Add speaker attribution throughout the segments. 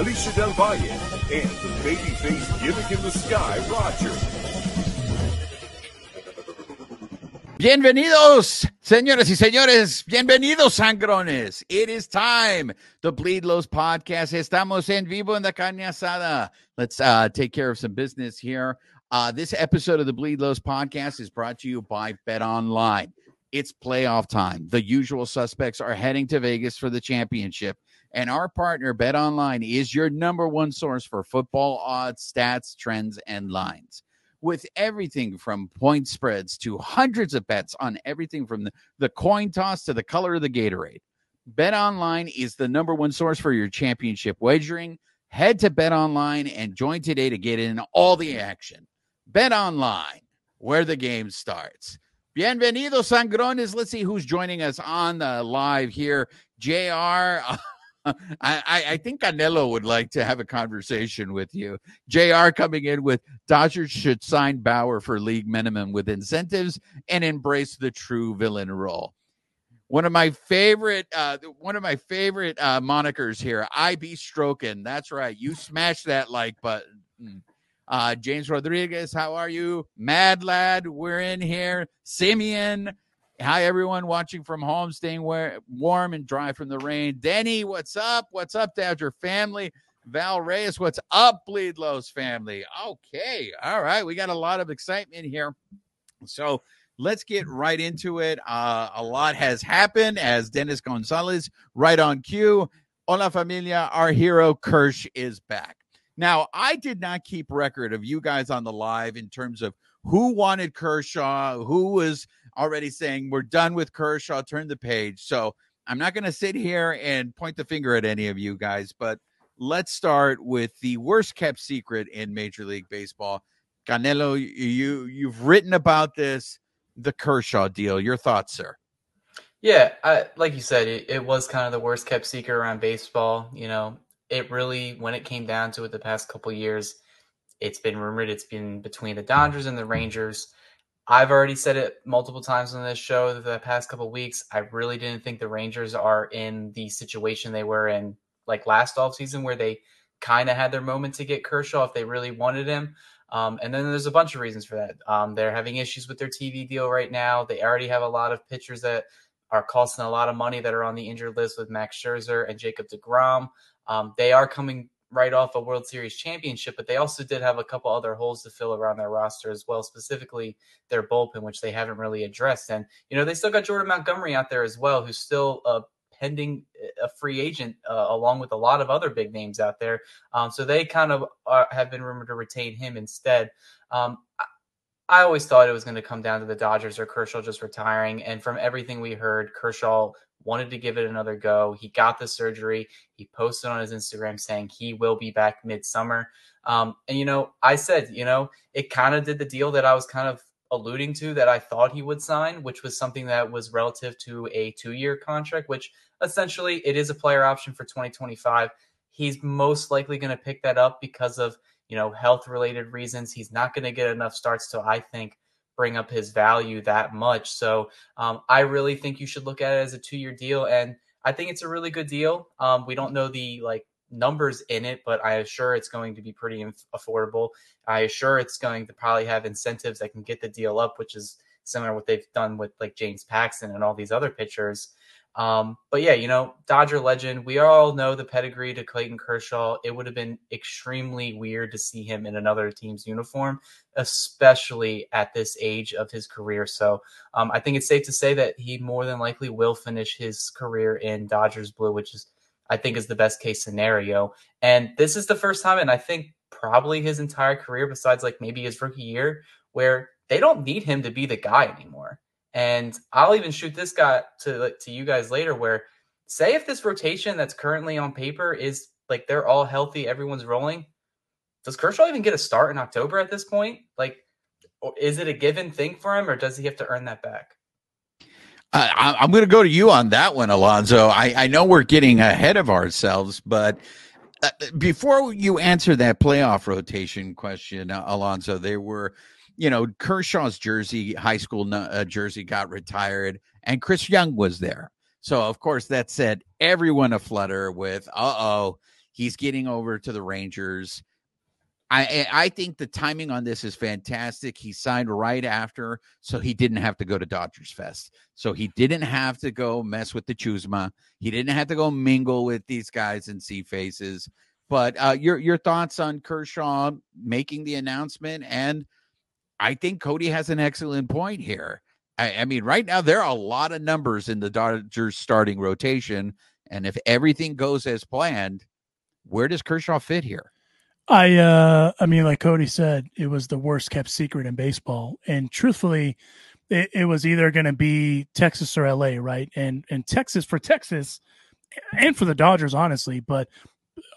Speaker 1: Alicia Del Valle, and the babyface gimmick in the sky, Roger.
Speaker 2: Bienvenidos, señoras y señores. Bienvenidos, sangrones. It is time. to Bleed Lows podcast. Estamos en vivo en la carne asada. Let's uh, take care of some business here. Uh, this episode of the Bleed Lows podcast is brought to you by Bet Online. It's playoff time. The usual suspects are heading to Vegas for the championship. And our partner, Bet Online, is your number one source for football odds, stats, trends, and lines with everything from point spreads to hundreds of bets on everything from the, the coin toss to the color of the Gatorade. Bet Online is the number one source for your championship wagering. Head to Bet Online and join today to get in all the action. Bet Online, where the game starts. Bienvenidos, Sangrones. Let's see who's joining us on the live here. JR. I, I, think Canelo would like to have a conversation with you. JR coming in with Dodgers should sign Bauer for league minimum with incentives and embrace the true villain role. One of my favorite, uh, one of my favorite uh, monikers here. I be stroking. That's right. You smash that like button. Uh, James Rodriguez, how are you? Mad Lad, we're in here. Simeon, hi everyone watching from home, staying warm and dry from the rain. Denny, what's up? What's up, Dodger family? Val Reyes, what's up, Bleed Lows family? Okay, all right, we got a lot of excitement here. So let's get right into it. Uh, a lot has happened as Dennis Gonzalez, right on cue. Hola familia, our hero Kersh is back. Now, I did not keep record of you guys on the live in terms of who wanted Kershaw, who was already saying we're done with Kershaw, turn the page. So I'm not going to sit here and point the finger at any of you guys, but let's start with the worst kept secret in Major League Baseball. Canelo, you you've written about this, the Kershaw deal. Your thoughts, sir?
Speaker 3: Yeah, I, like you said, it, it was kind of the worst kept secret around baseball. You know, it really, when it came down to it the past couple years, it's been rumored it's been between the Dodgers and the Rangers. I've already said it multiple times on this show the past couple weeks. I really didn't think the Rangers are in the situation they were in like last offseason where they kind of had their moment to get Kershaw if they really wanted him. Um, and then there's a bunch of reasons for that. Um, they're having issues with their TV deal right now. They already have a lot of pitchers that are costing a lot of money that are on the injured list with Max Scherzer and Jacob DeGrom. Um, they are coming right off a World Series championship, but they also did have a couple other holes to fill around their roster as well, specifically their bullpen, which they haven't really addressed. And, you know, they still got Jordan Montgomery out there as well, who's still a pending a free agent uh, along with a lot of other big names out there. Um, so they kind of are, have been rumored to retain him instead. Um, I always thought it was going to come down to the Dodgers or Kershaw just retiring. And from everything we heard, Kershaw wanted to give it another go. He got the surgery. He posted on his Instagram saying he will be back midsummer. Um, and, you know, I said, you know, it kind of did the deal that I was kind of alluding to that I thought he would sign, which was something that was relative to a two year contract, which essentially it is a player option for 2025. He's most likely going to pick that up because of you know, health related reasons. He's not going to get enough starts to, I think, bring up his value that much. So um, I really think you should look at it as a two year deal. And I think it's a really good deal. Um, we don't know the like numbers in it, but I assure it's going to be pretty affordable. I assure it's going to probably have incentives that can get the deal up, which is similar to what they've done with like James Paxton and all these other pitchers. Um, but yeah, you know, Dodger legend. We all know the pedigree to Clayton Kershaw. It would have been extremely weird to see him in another team's uniform, especially at this age of his career. So um, I think it's safe to say that he more than likely will finish his career in Dodgers blue, which is I think is the best case scenario. And this is the first time, and I think probably his entire career, besides like maybe his rookie year, where they don't need him to be the guy anymore. And I'll even shoot this guy to to you guys later, where say if this rotation that's currently on paper is like they're all healthy, everyone's rolling. Does Kershaw even get a start in October at this point? Like, is it a given thing for him, or does he have to earn that back?
Speaker 2: I, am going to go to you on that one, Alonso. I, I know we're getting ahead of ourselves, but uh, before you answer that playoff rotation question, uh, Alonso, there were, you know, Kershaw's jersey, high school uh, jersey, got retired, and Chris Young was there. So of course that set everyone aflutter with, uh oh, he's getting over to the Rangers. I I think the timing on this is fantastic. He signed right after, so he didn't have to go to Dodgers Fest. So he didn't have to go mess with the Chusma. He didn't have to go mingle with these guys and see faces. But uh, your your thoughts on Kershaw making the announcement, and I think Cody has an excellent point here. I, I mean, right now there are a lot of numbers in the Dodgers starting rotation, and if everything goes as planned, where does Kershaw fit here?
Speaker 4: I uh I mean like Cody said, it was the worst kept secret in baseball. And truthfully, it, it was either gonna be Texas or LA, right? And and Texas for Texas and for the Dodgers, honestly, but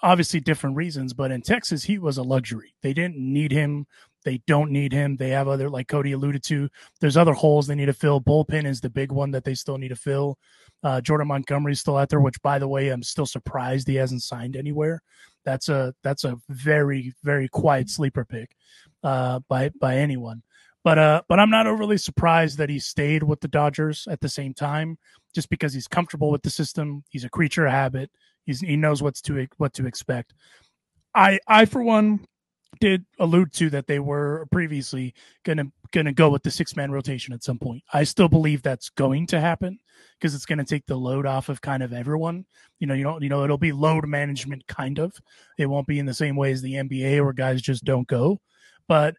Speaker 4: obviously different reasons. But in Texas, he was a luxury. They didn't need him. They don't need him. They have other, like Cody alluded to, there's other holes they need to fill. Bullpen is the big one that they still need to fill. Uh, Jordan Montgomery's still out there, which, by the way, I'm still surprised he hasn't signed anywhere. That's a that's a very very quiet sleeper pick uh, by by anyone. But uh, but I'm not overly surprised that he stayed with the Dodgers at the same time, just because he's comfortable with the system. He's a creature of habit. He's he knows what's to what to expect. I I for one did allude to that they were previously gonna gonna go with the six man rotation at some point. I still believe that's going to happen because it's gonna take the load off of kind of everyone. You know, you know, you know, it'll be load management kind of. It won't be in the same way as the NBA where guys just don't go. But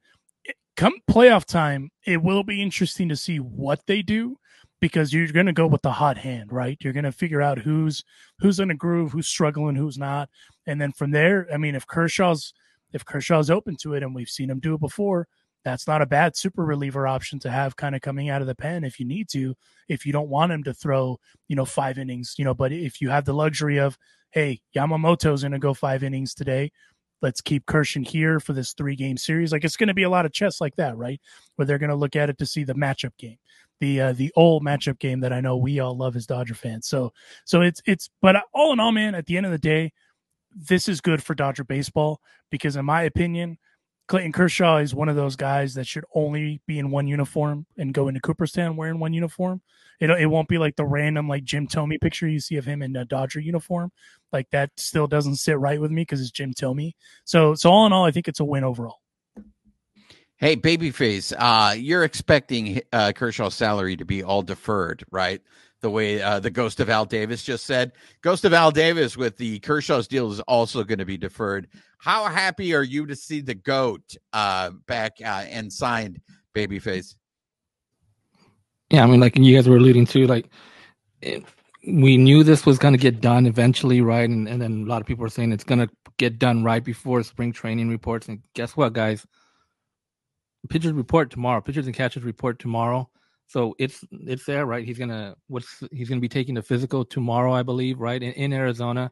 Speaker 4: come playoff time, it will be interesting to see what they do because you're going to go with the hot hand, right? You're going to figure out who's who's in a groove, who's struggling, who's not, and then from there, I mean, if Kershaw's if Kershaw's open to it, and we've seen him do it before, that's not a bad super reliever option to have kind of coming out of the pen if you need to, if you don't want him to throw, you know, five innings, you know, but if you have the luxury of, hey, Yamamoto's going to go five innings today, let's keep Kershaw here for this three game series. Like it's going to be a lot of chess like that, right? Where they're going to look at it to see the matchup game, the uh, the old matchup game that I know we all love as Dodger fans. So so it's it's but all in all, man, at the end of the day, this is good for Dodger baseball because, in my opinion, Clayton Kershaw is one of those guys that should only be in one uniform and go into Cooperstown wearing one uniform. It, it won't be like the random like Jim Thome picture you see of him in a Dodger uniform. Like that still doesn't sit right with me because it's Jim Thome. So so all in all, I think it's a win overall.
Speaker 2: Hey, babyface, uh, you're expecting uh, Kershaw's salary to be all deferred, right? The way uh, the ghost of Al Davis just said. Ghost of Al Davis with the Kershaw's deal is also going to be deferred. How happy are you to see the goat uh, back uh, and signed, babyface?
Speaker 5: Yeah, I mean, like you guys were alluding to, like it, we knew this was going to get done eventually, right? And, and then a lot of people are saying it's going to get done right before spring training reports. And guess what, guys? Pitchers report tomorrow. Pitchers and catchers report tomorrow. So it's it's there, right? He's gonna what's he's gonna be taking the physical tomorrow, I believe, right? In, in Arizona.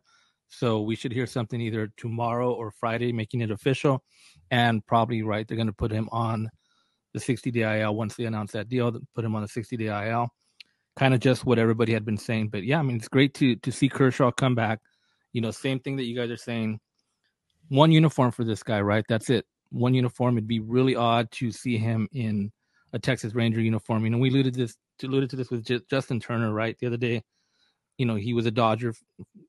Speaker 5: So we should hear something either tomorrow or Friday, making it official. And probably right, they're gonna put him on the 60 day IL once they announce that deal, put him on the 60 day IL. Kind of just what everybody had been saying. But yeah, I mean it's great to to see Kershaw come back. You know, same thing that you guys are saying. One uniform for this guy, right? That's it. One uniform. It'd be really odd to see him in a Texas Ranger uniform. You know, we alluded to this alluded to this with J- Justin Turner, right? The other day, you know, he was a Dodger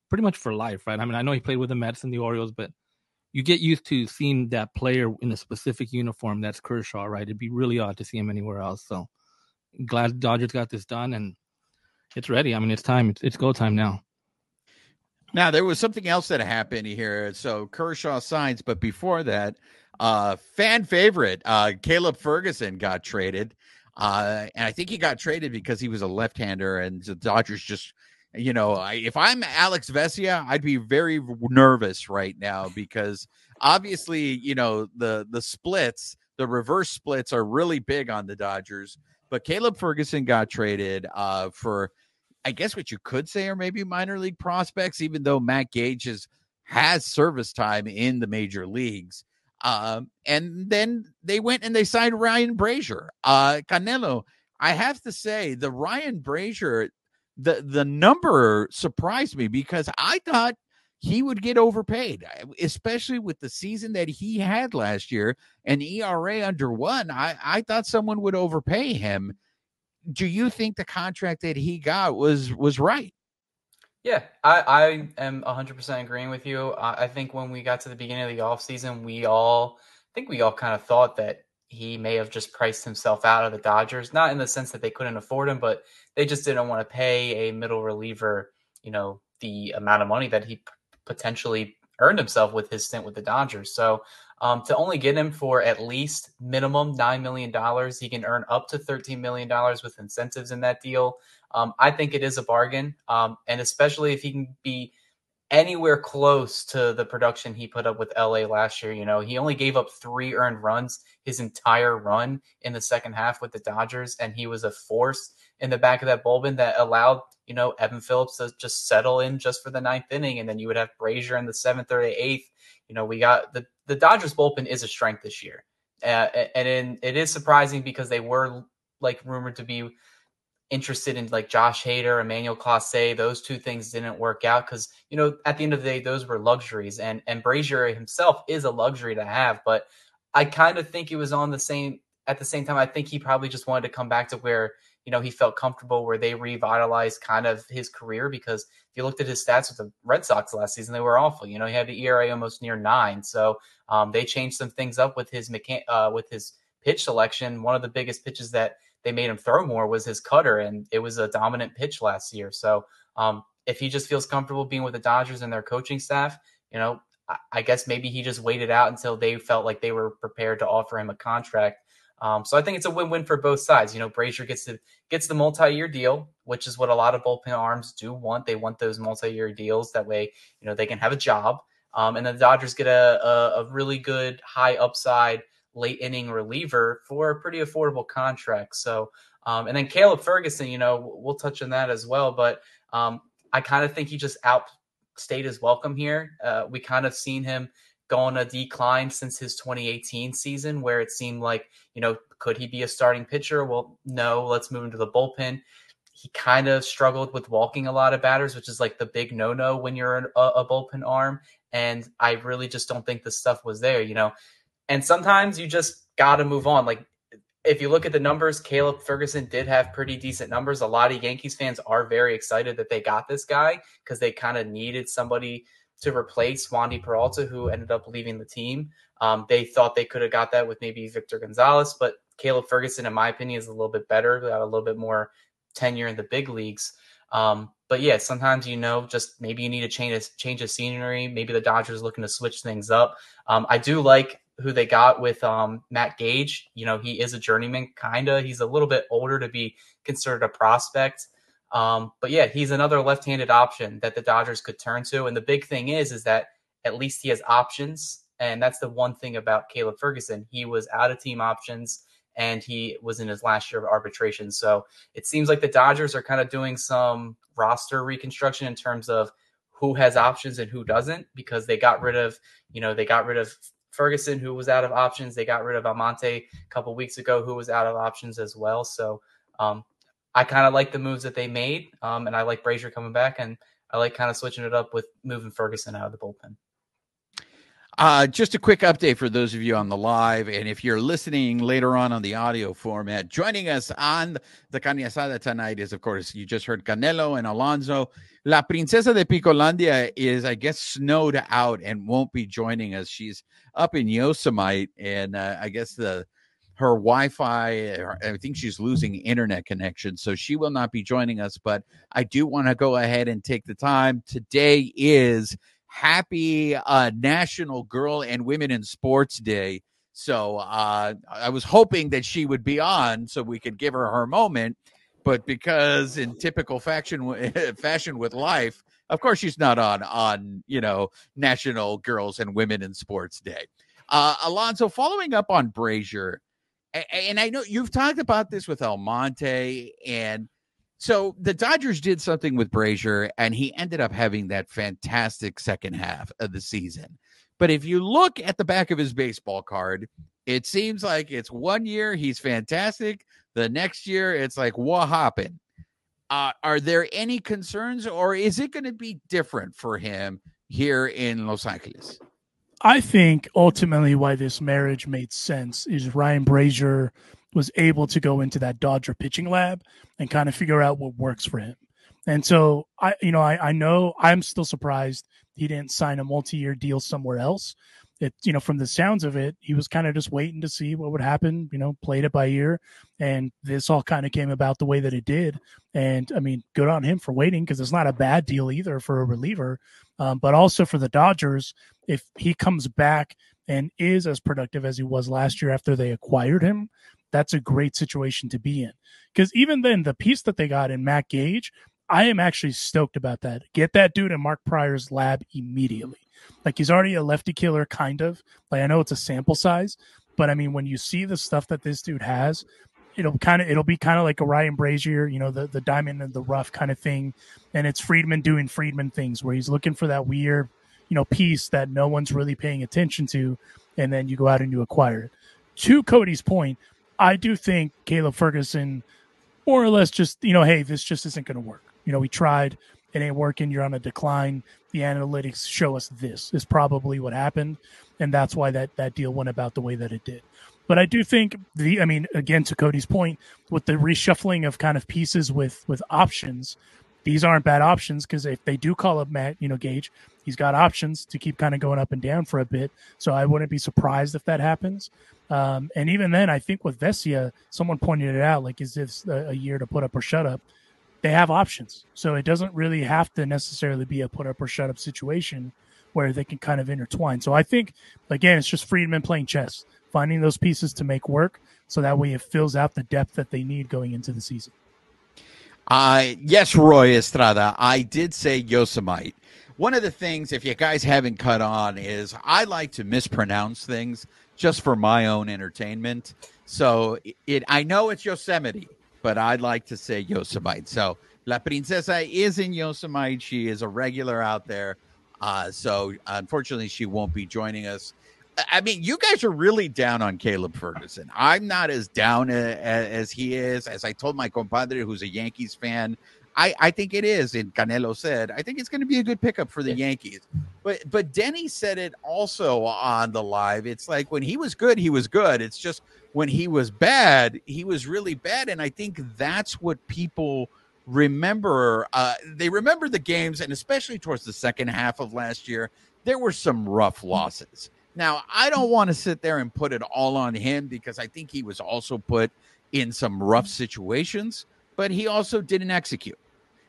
Speaker 5: pretty much for life, right? I mean, I know he played with the Mets and the Orioles, but you get used to seeing that player in a specific uniform. That's Kershaw, right? It'd be really odd to see him anywhere else. So glad Dodgers got this done and it's ready. I mean, it's time. It's, it's go time now.
Speaker 2: Now there was something else that happened here. So Kershaw signs, but before that, uh, fan favorite, uh, Caleb Ferguson got traded. Uh, and I think he got traded because he was a left hander, and the Dodgers just, you know, I, if I'm Alex Vesia, I'd be very nervous right now because obviously, you know, the the splits, the reverse splits are really big on the Dodgers. But Caleb Ferguson got traded uh, for I guess what you could say are maybe minor league prospects, even though Matt Gage has has service time in the major leagues. Um, and then they went and they signed Ryan Brasier. Uh, Canelo, I have to say, the Ryan Brasier, the the number surprised me because I thought he would get overpaid, especially with the season that he had last year, an ERA under one. I, I thought someone would overpay him. Do you think the contract that he got was was right?
Speaker 3: Yeah, I, I am 100% agreeing with you. I, I think when we got to the beginning of the offseason, we all, I think we all kind of thought that he may have just priced himself out of the Dodgers, not in the sense that they couldn't afford him, but they just didn't want to pay a middle reliever, you know, the amount of money that he potentially earned himself with his stint with the Dodgers. So um, to only get him for at least minimum $9 million, he can earn up to $13 million with incentives in that deal. Um, I think it is a bargain. Um, and especially if he can be anywhere close to the production he put up with LA last year. You know, he only gave up three earned runs his entire run in the second half with the Dodgers, and he was a force in the back of that bullpen that allowed, you know, Evan Phillips to just settle in just for the ninth inning. And then you would have Brasier in the seventh or eighth. You know, we got the, the Dodgers bullpen is a strength this year. Uh, and in, it is surprising because they were like rumored to be interested in like Josh Hader, Emmanuel Clase. Those two things didn't work out because you know at the end of the day those were luxuries, and and Brasier himself is a luxury to have. But I kind of think it was on the same at the same time. I think he probably just wanted to come back to where you know he felt comfortable, where they revitalized kind of his career. Because if you looked at his stats with the Red Sox last season, they were awful. You know he had the ERA almost near nine, so um, they changed some things up with his mechan- uh, with his pitch selection. One of the biggest pitches that they made him throw more was his cutter, and it was a dominant pitch last year. So um, if he just feels comfortable being with the Dodgers and their coaching staff, you know, I, I, guess maybe he just waited out until they felt like they were prepared to offer him a contract. Um, so I think it's a win-win for both sides. You know, Brasier gets the gets the multi-year deal, which is what a lot of bullpen arms do want. They want those multi-year deals. That way, you know, they can have a job. Um, and the Dodgers get a, a, a really good high upside late inning reliever for a pretty affordable contract. So, um, and then Caleb Ferguson, you know, we'll touch on that as well. But um, I kind of think he just outstayed his welcome here. Uh, we kind of seen him on a decline since his 2018 season, where it seemed like, you know, could he be a starting pitcher? Well, no, let's move into the bullpen. He kind of struggled with walking a lot of batters, which is like the big no no when you're a, a bullpen arm. And I really just don't think the stuff was there. You know, and sometimes you just got to move on. Like if you look at the numbers, Caleb Ferguson did have pretty decent numbers. A lot of Yankees fans are very excited that they got this guy because they kind of needed somebody to replace Wandy Peralta, who ended up leaving the team. Um, they thought they could have got that with maybe Victor Gonzalez, but Caleb Ferguson, in my opinion, is a little bit better. Got a little bit more tenure in the big leagues. Um, but yeah, sometimes you know, just maybe you need to change a change of scenery. Maybe the Dodgers looking to switch things up. Um, I do like who they got with um, Matt Gage. You know, he is a journeyman, kinda. He's a little bit older to be considered a prospect. Um, but yeah, he's another left-handed option that the Dodgers could turn to. And the big thing is, is that at least he has options, and that's the one thing about Caleb Ferguson. He was out of team options, and he was in his last year of arbitration. So it seems like the Dodgers are kind of doing some roster reconstruction in terms of who has options and who doesn't, because they got rid of, you know, they got rid of Ferguson, who was out of options. They got rid of Almonte a couple weeks ago, who was out of options as well. So um, I kind of like the moves that they made, um, and I like Brasier coming back, and I like kind of switching it up with moving Ferguson out of the bullpen.
Speaker 2: Uh, just a quick update for those of you on the live, and if you're listening later on on the audio format, joining us on the Carne Asada tonight is, of course, you just heard Canelo and Alonso. La Princesa de Picolandia is, I guess, snowed out and won't be joining us. She's up in Yosemite, and uh, I guess the her Wi-Fi, I think she's losing internet connection, so she will not be joining us. But I do want to go ahead and take the time. Today is happy uh, National Girl and Women in Sports Day. So uh, I was hoping that she would be on so we could give her her moment. But because in typical fashion, fashion with life, of course she's not on on you know National Girls and Women in Sports Day. Uh, Alonso, following up on Brasier, and I know you've talked about this with Almonte, and So the Dodgers did something with Brasier, and he ended up having that fantastic second half of the season. But if you look at the back of his baseball card, it seems like it's one year he's fantastic. The next year, it's like, what happened? Uh, are there any concerns, or is it going to be different for him here in Los Angeles?
Speaker 4: I think ultimately why this marriage made sense is Ryan Brasier was able to go into that Dodger pitching lab and kind of figure out what works for him. And so I, you know, I, I know I'm still surprised he didn't sign a multi-year deal somewhere else. It, you know, from the sounds of it, he was kind of just waiting to see what would happen. You know, played it by ear, and this all kind of came about the way that it did. And I mean, good on him for waiting because it's not a bad deal either for a reliever, um, but also for the Dodgers if he comes back and is as productive as he was last year after they acquired him, that's a great situation to be in. Because even then, the piece that they got in Matt Gage, I am actually stoked about that. Get that dude in Mark Prior's lab immediately. Like he's already a lefty killer, kind of. Like I know it's a sample size, but I mean, when you see the stuff that this dude has, it'll kind of it'll be kind of like a Ryan Brasier, you know, the the diamond and the rough kind of thing, and it's Friedman doing Friedman things where he's looking for that weird, you know, piece that no one's really paying attention to, and then you go out and you acquire it. To Cody's point, I do think Caleb Ferguson, more or less, just you know, hey, this just isn't going to work. You know, we tried, it ain't working. You're on a decline. The analytics show us this is probably what happened, and that's why that that deal went about the way that it did. But I do think the, I mean, again to Cody's point, with the reshuffling of kind of pieces with with options, these aren't bad options because if they do call up Matt, you know, Gage, he's got options to keep kind of going up and down for a bit. So I wouldn't be surprised if that happens. Um, and even then, I think with Vesia, someone pointed it out, like, is this a, a year to put up or shut up? They have options. So it doesn't really have to necessarily be a put up or shut up situation where they can kind of intertwine. So I think, again, it's just Friedman playing chess, finding those pieces to make work so that way it fills out the depth that they need going into the season.
Speaker 2: Uh, yes, Roy Estrada. I did say Yosemite. One of the things, if you guys haven't cut on, is I like to mispronounce things just for my own entertainment. So it, I know it's Yosemite, but I'd like to say Yosemite. So La Princesa is in Yosemite. She is a regular out there. Uh, so unfortunately, she won't be joining us. I mean, you guys are really down on Caleb Ferguson. I'm not as down as, as he is. As I told my compadre, who's a Yankees fan, I, I think it is. And Canelo said, I think it's going to be a good pickup for the Yankees. But but Denny said it also on the live. It's like when he was good, he was good. It's just when he was bad, he was really bad. And I think that's what people remember. Uh, they remember the games, and especially towards the second half of last year, there were some rough losses. Now, I don't want to sit there and put it all on him because I think he was also put in some rough situations, but he also didn't execute.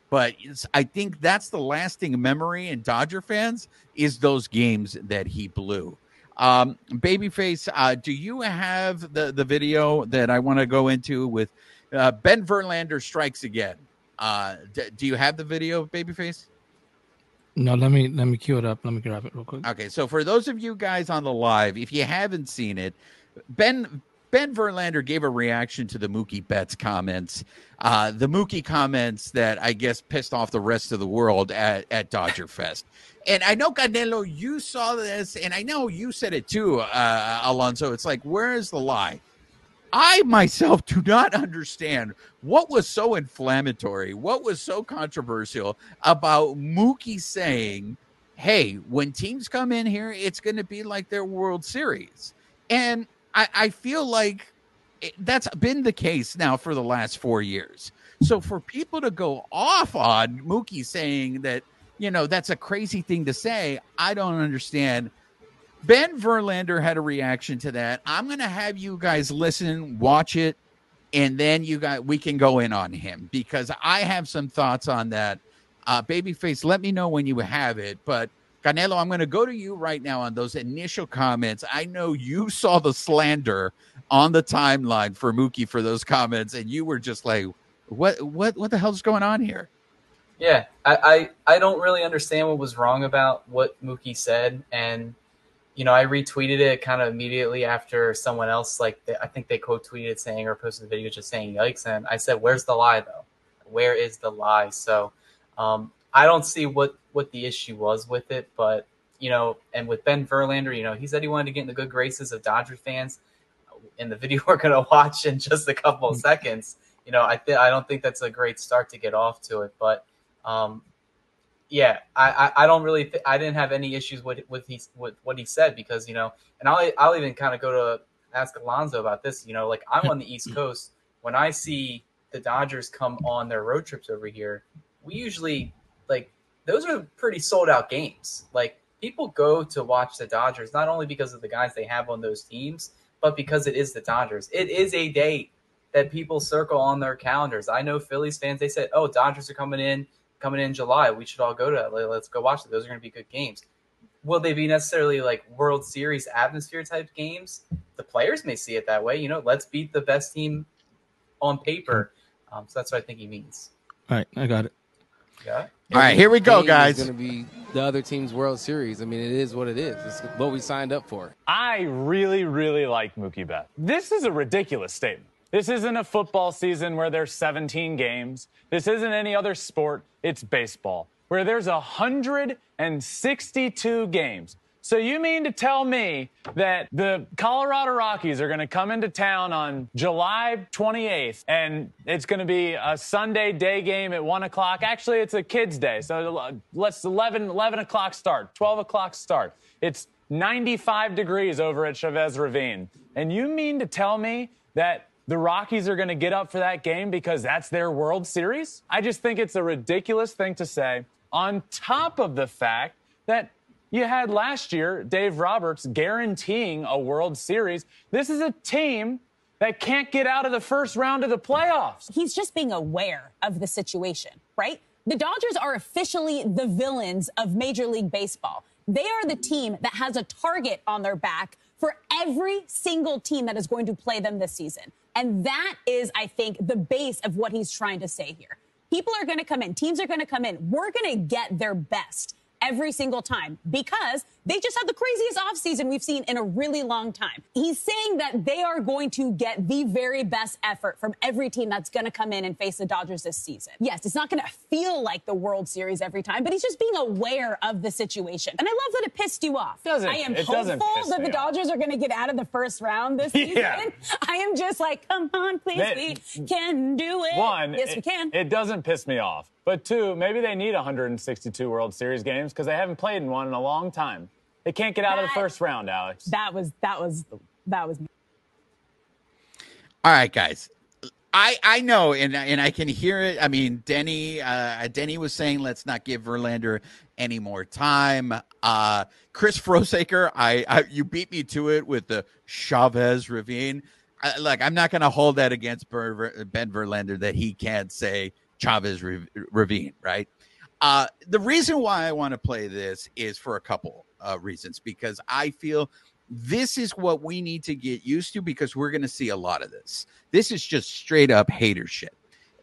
Speaker 2: But I think that's the lasting memory in Dodger fans is those games that he blew. Um, Babyface, uh, do you have the, the video that I want to go into with uh, Ben Verlander strikes again? Uh, d- do you have the video, of Babyface?
Speaker 5: No, let me let me cue it up. Let me grab it real quick.
Speaker 2: Okay, so for those of you guys on the live, if you haven't seen it, Ben Ben Verlander gave a reaction to the Mookie Betts comments, uh, the Mookie comments that I guess pissed off the rest of the world at, at Dodger Fest. And I know Canelo, you saw this, and I know you said it too, uh, Alonso. It's like, where is the lie? I myself do not understand what was so inflammatory, what was so controversial about Mookie saying, hey, when teams come in here, it's going to be like their World Series. And I, I feel like it, that's been the case now for the last four years. So for people to go off on Mookie saying that, you know, that's a crazy thing to say, I don't understand. Ben Verlander had a reaction to that. I'm going to have you guys listen, watch it, and then you guys we can go in on him because I have some thoughts on that. Uh, Babyface, let me know when you have it. But Canelo, I'm going to go to you right now on those initial comments. I know you saw the slander on the timeline for Mookie for those comments, and you were just like, "What? What? What the hell's going on here?"
Speaker 3: Yeah, I, I, I don't really understand what was wrong about what Mookie said, and you know, I retweeted it kind of immediately after someone else, like I think they quote tweeted saying or posted a video just saying "yikes," and I said, "Where's the lie, though?" Where is the lie? So um, I don't see what what the issue was with it, but you know, and with Ben Verlander, you know, he said he wanted to get in the good graces of Dodger fans. In the video we're going to watch in just a couple of seconds, you know, I th- I don't think that's a great start to get off to it, but um, yeah, I, I, I don't really th- I didn't have any issues with with he with what he said because you know, and I'll I'll even kind of go to ask Alonso about this. You know, like I'm on the East Coast when I see the Dodgers come on their road trips over here, we usually like those are pretty sold out games. Like people go to watch the Dodgers not only because of the guys they have on those teams, but because it is the Dodgers. It is a date that people circle on their calendars. I know Phillies fans, they said, "Oh, Dodgers are coming in coming in July. We should all go to Let's go watch it. Those are going to be good games." Will they be necessarily like World Series atmosphere type games? The players may see it that way. You know, let's beat the best team on paper. Um, so that's what I think he means.
Speaker 5: All right, I got it.
Speaker 3: Yeah.
Speaker 2: All right, here we go, guys.
Speaker 6: It's going to be the other team's World Series. I mean, it is what it is. It's what we signed up for.
Speaker 7: I really, really like Mookie Betts. This is a ridiculous statement. This isn't a football season where there's 17 games. This isn't any other sport. It's baseball, where there's 162 games. So you mean to tell me that the Colorado Rockies are going to come into town on July 28th and it's going to be a Sunday day game at 1 o'clock? Actually, it's a kids' day. So uh, let's 11, 11 o'clock start, 12 o'clock start. It's 95 degrees over at Chavez Ravine. And you mean to tell me that the Rockies are going to get up for that game because that's their World Series? I just think it's a ridiculous thing to say, on top of the fact that you had last year Dave Roberts guaranteeing a World Series. This is a team that can't get out of the first round of the playoffs.
Speaker 8: He's just being aware of the situation, right? The Dodgers are officially the villains of Major League Baseball. They are the team that has a target on their back for every single team that is going to play them this season. And that is, I think, the base of what he's trying to say here. People are going to come in, teams are going to come in. We're going to get their best every single time because they just had the craziest offseason we've seen in a really long time. He's saying that they are going to get the very best effort from every team that's going to come in and face the Dodgers this season. Yes, it's not going to feel like the World Series every time, but he's just being aware of the situation. And I love that it pissed you off.
Speaker 7: Doesn't,
Speaker 8: I am
Speaker 7: it
Speaker 8: hopeful that the
Speaker 7: off.
Speaker 8: Dodgers are going to get out of the first round this season.
Speaker 7: Yeah.
Speaker 8: I am just like, come on, please, we mm, mm. can do it.
Speaker 7: One,
Speaker 8: yes,
Speaker 7: it,
Speaker 8: we can.
Speaker 7: It doesn't piss me off. But two, maybe they need 162 World Series games because they haven't played in one in a long time. They can't get out of the first round, Alex.
Speaker 8: that was that was that was
Speaker 2: All right, guys. I I know, and and I can hear it. I mean, Denny uh, Denny was saying, let's not give Verlander any more time. Uh, Chris Frosaker, I, I you beat me to it with the Chavez Ravine. I, look, I'm not going to hold that against Ber- Ben Verlander that he can't say Chavez Rav- Ravine, right? Uh, the reason why I want to play this is for a couple uh, reasons because I feel this is what we need to get used to because we're going to see a lot of this. This is just straight up hater shit.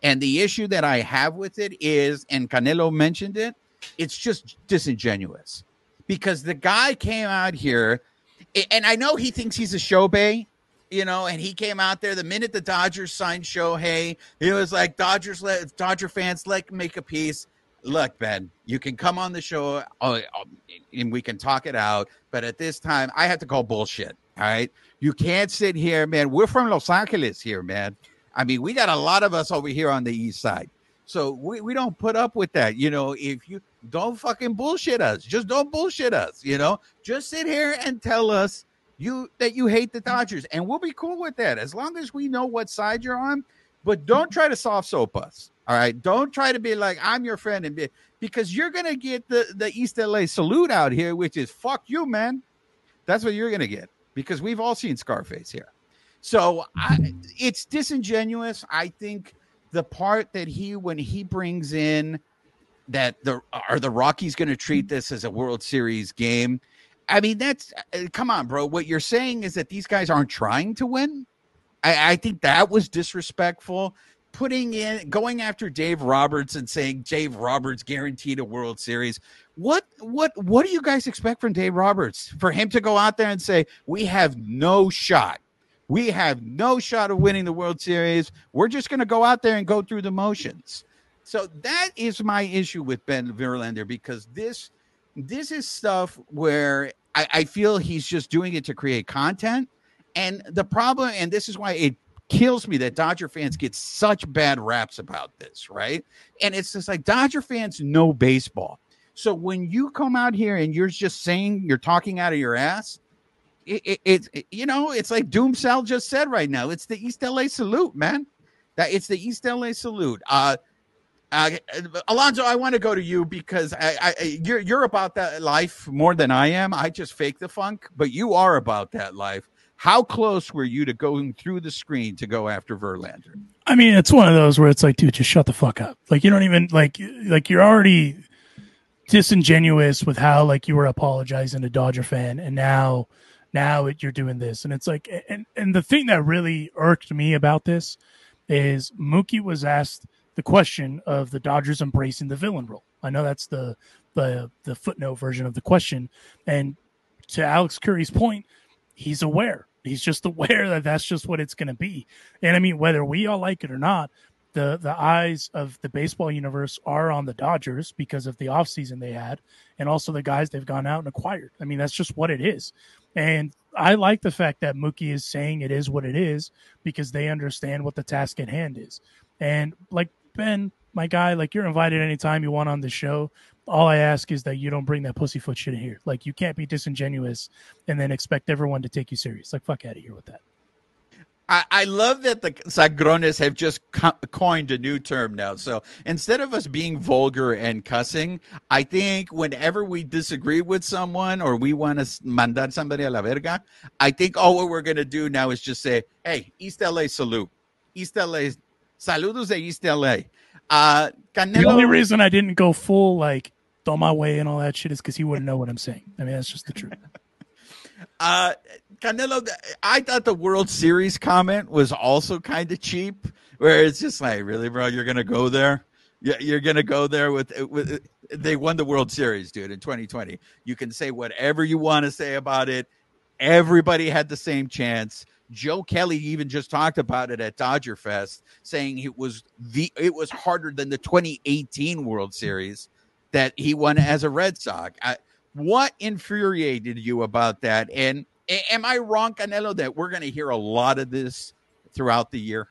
Speaker 2: And the issue that I have with it is, and Canelo mentioned it, it's just disingenuous because the guy came out here, and I know he thinks he's a Shohei, you know, and he came out there the minute the Dodgers signed Shohei, it was like Dodgers let Dodger fans like make a piece. Look, Ben, you can come on the show uh, and we can talk it out, but at this time, I have to call bullshit. All right, you can't sit here, man. We're from Los Angeles here, man. I mean, we got a lot of us over here on the east side. So we, we don't put up with that. You know, if you don't fucking bullshit us, just don't bullshit us, you know, just sit here and tell us you that you hate the Dodgers, and we'll be cool with that as long as we know what side you're on. But don't try to soft soap us. All right. Don't try to be like I'm your friend and be because you're gonna get the, the East LA salute out here, which is fuck you, man. That's what you're gonna get because we've all seen Scarface here. So I, it's disingenuous. I think the part that he when he brings in that the are the Rockies going to treat this as a World Series game? I mean, that's uh, come on, bro. What you're saying is that these guys aren't trying to win. I, I think that was disrespectful. Putting in going after Dave Roberts and saying Dave Roberts guaranteed a World Series. What what what do you guys expect from Dave Roberts for him to go out there and say we have no shot? We have no shot of winning the World Series. We're just going to go out there and go through the motions. So that is my issue with Ben Verlander because this this is stuff where I, I feel he's just doing it to create content. And the problem, and this is why it kills me that Dodger fans get such bad raps about this, right? And it's just like Dodger fans know baseball. So when you come out here and you're just saying you're talking out of your ass, it, it, it you know it's like Doom just said right now. It's the East LA salute, man. That it's the East LA salute. Uh, uh, Alonso, I want to go to you because I, I, you're you're about that life more than I am. I just fake the funk, but you are about that life. How close were you to going through the screen to go after Verlander?
Speaker 4: I mean, it's one of those where it's like, dude, just shut the fuck up. Like you don't even like like you're already disingenuous with how like you were apologizing to Dodger fan, and now now it, you're doing this, and it's like, and and the thing that really irked me about this is Mookie was asked the question of the Dodgers embracing the villain role. I know that's the the the footnote version of the question, and to Alex Curry's point, he's aware. He's just aware that that's just what it's going to be. And I mean, whether we all like it or not, the the eyes of the baseball universe are on the Dodgers because of the offseason they had and also the guys they've gone out and acquired. I mean, that's just what it is. And I like the fact that Mookie is saying it is what it is because they understand what the task at hand is. And like Ben, my guy, like you're invited anytime you want on the show. All I ask is that you don't bring that pussyfoot shit in here. Like you can't be disingenuous and then expect everyone to take you serious. Like fuck out of here with that.
Speaker 2: I, I love that the Sagrones have just co- coined a new term now. So instead of us being vulgar and cussing, I think whenever we disagree with someone or we want to mandar somebody a la verga, I think all what we're going to do now is just say, hey, East LA salute. East LA, saludos de East LA. Uh, Canelo,
Speaker 4: the only reason I didn't go full like throw my way and all that shit is because he wouldn't know what I'm saying. I mean, that's just the truth.
Speaker 2: Uh, Canelo, I thought the World Series comment was also kind of cheap, where it's just like, really, bro, you're gonna go there. Yeah, you're gonna go there with with. They won the World Series, dude, in 2020. You can say whatever you want to say about it. Everybody had the same chance. Joe Kelly even just talked about it at Dodger Fest, saying it was the it was harder than the 2018 World Series that he won as a Red Sox. I, what infuriated you about that? And am I wrong, Canelo, that we're going to hear a lot of this throughout the year?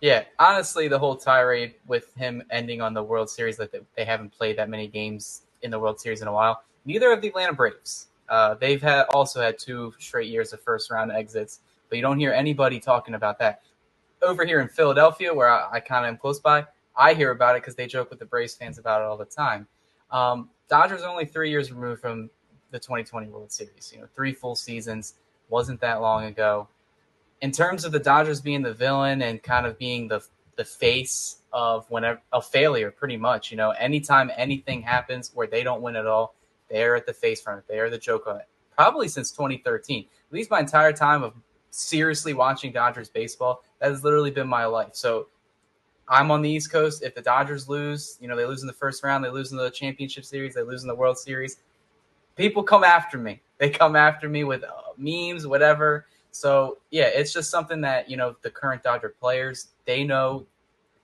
Speaker 3: Yeah, honestly, the whole tirade with him ending on the World Series, like they haven't played that many games in the World Series in a while. Neither of the Atlanta Braves. Uh, they've had also had two straight years of first round exits, but you don't hear anybody talking about that. Over here in Philadelphia, where I, I kind of am close by, I hear about it because they joke with the Braves fans about it all the time. Um, Dodgers only three years removed from the 2020 World Series. You know, three full seasons wasn't that long ago. In terms of the Dodgers being the villain and kind of being the the face of whenever a failure, pretty much. You know, anytime anything happens where they don't win at all, they're at the face front. They are the joke on it. Probably since 2013. At least my entire time of seriously watching Dodgers baseball, that has literally been my life. So I'm on the East Coast. If the Dodgers lose, you know, they lose in the first round, they lose in the championship series, they lose in the World Series. People come after me. They come after me with uh, memes, whatever. So yeah, it's just something that you know the current Dodger players they know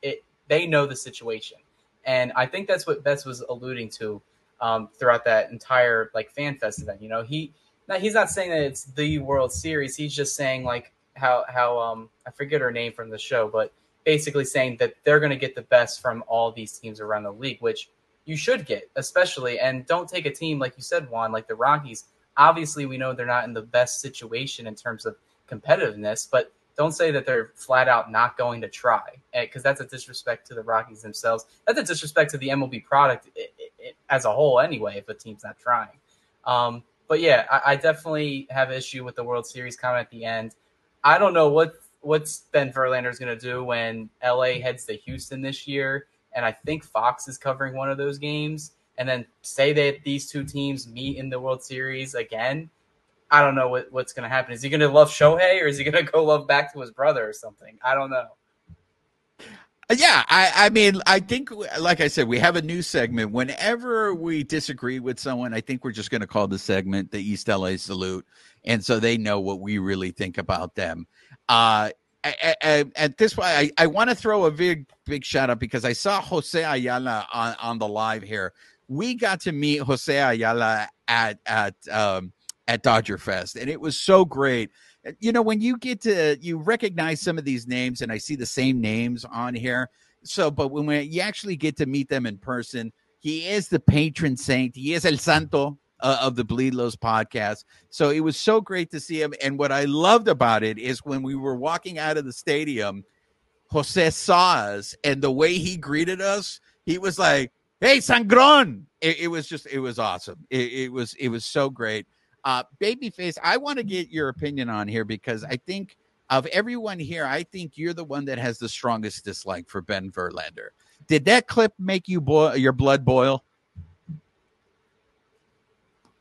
Speaker 3: it. They know the situation, and I think that's what Betts was alluding to um, throughout that entire like fan fest event. You know, he now he's not saying that it's the World Series. He's just saying like how how um I forget her name from the show, but basically saying that they're going to get the best from all these teams around the league, which you should get, especially. And don't take a team like you said, Juan, like the Rockies. Obviously, we know they're not in the best situation in terms of competitiveness, but don't say that they're flat out not going to try because that's a disrespect to the Rockies themselves. That's a disrespect to the MLB product as a whole, anyway, if a team's not trying. Um, but yeah, I, I, definitely have issue with the World Series comment at the end. I don't know what what's Ben Verlander is going to do when LA heads to Houston this year, and I think Fox is covering one of those games, and then say that these two teams meet in the World Series again. I don't know what, what's going to happen. Is he going to love Shohei or is he going to go love back to his brother or something? I don't know.
Speaker 2: Yeah, I, I mean, I think, like I said, we have a new segment. Whenever we disagree with someone, I think we're just going to call the segment the East LA Salute. And so they know what we really think about them. Uh, at this point, I, I want to throw a big, big shout out because I saw Jose Ayala on, on the live here. We got to meet Jose Ayala at at um, at Dodger Fest, and it was so great. You know, when you get to you recognize some of these names, and I see the same names on here. So, but when we, you actually get to meet them in person, he is the patron saint. He is El Santo uh, of the Bleed Lows podcast. So it was so great to see him. And what I loved about it is when we were walking out of the stadium, Jose saw us and the way he greeted us, he was like, Hey, Sangron. It, it was just, it was awesome. It, it, was, it was so great. Uh, Babyface, I want to get your opinion on here because I think of everyone here, I think you're the one that has the strongest dislike for Ben Verlander. Did that clip make you boil your blood boil?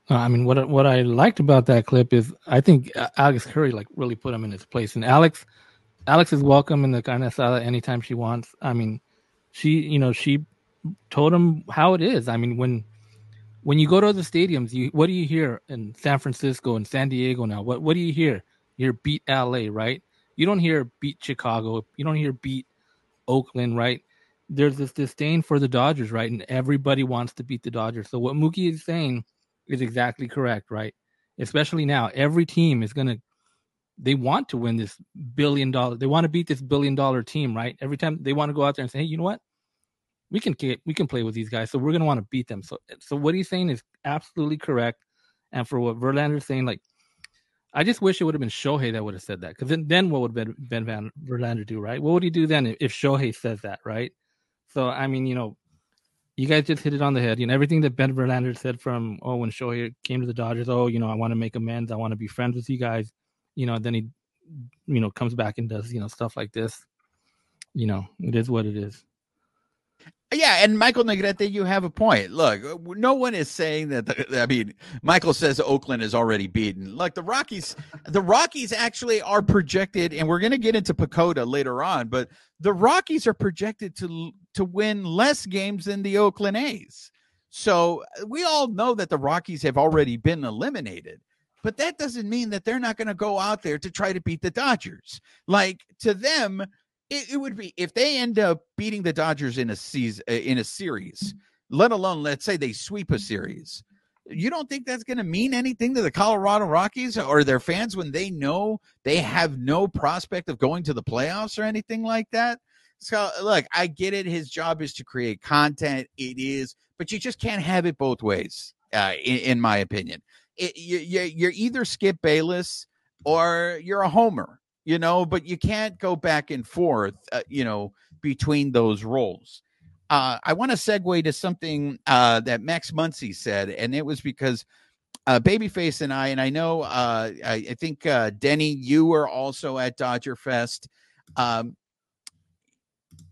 Speaker 5: Uh, I mean, what what I liked about that clip is I think Alex Curry like really put him in his place, and Alex, Alex is welcome in the carne asada anytime she wants. I mean, she you know she told him how it is. I mean, when when you go to other stadiums, you what do you hear in San Francisco and San Diego now? What what do you hear? You hear beat LA, right? You don't hear beat Chicago. You don't hear beat Oakland, right? There's this disdain for the Dodgers, right? And everybody wants to beat the Dodgers. So what Mookie is saying is exactly correct, right? Especially now, every team is to they want to win this billion dollar. They want to beat this billion dollar team, right? Every time they want to go out there and say, "Hey, you know what? We can we can play with these guys, so we're to want to beat them." So, so what he's saying is absolutely correct. And for what Verlander's saying, like, I just wish it would have been Shohei that would have said that. Because then, then what would Ben, ben Van Verlander do, right? What would he do then if, if Shohei says that, right? So, I mean, you know, you guys just hit it on the head. You know, everything that Ben Verlander said from oh when Shohei came to the Dodgers, oh, you know, I want to make amends, I want to be friends with you guys. You know, then he, you know, comes back and does you know stuff like this. You know, it is what it is.
Speaker 2: Yeah, and Michael Negrete, you have a point. Look, uh, no one is saying that. The, I mean, Michael says Oakland is already beaten. Look, the Rockies, the Rockies actually are projected, and we're going to get into PECOTA later on, but the Rockies are projected to to win less games than the Oakland A's. So uh, we all know that the Rockies have already been eliminated, but that doesn't mean that they're not going to go out there to try to beat the Dodgers. Like to them, it, it, would be if they end up beating the Dodgers in a season uh, in a series, let alone let's say they sweep a series. You don't think that's going to mean anything to the Colorado Rockies or their fans when they know they have no prospect of going to the playoffs or anything like that? So look, I get it. His job is to create content. It is, but you just can't have it both ways, uh, in, in, my opinion. It, you, you're either Skip Bayless or you're a homer you know, but you can't go back and forth, uh, you know, between those roles. Uh, I want to segue to something uh, that Max Muncy said, and it was because uh, Babyface and I, and I know, uh, I, I, think uh, Denny, you were also at Dodger Fest. Um,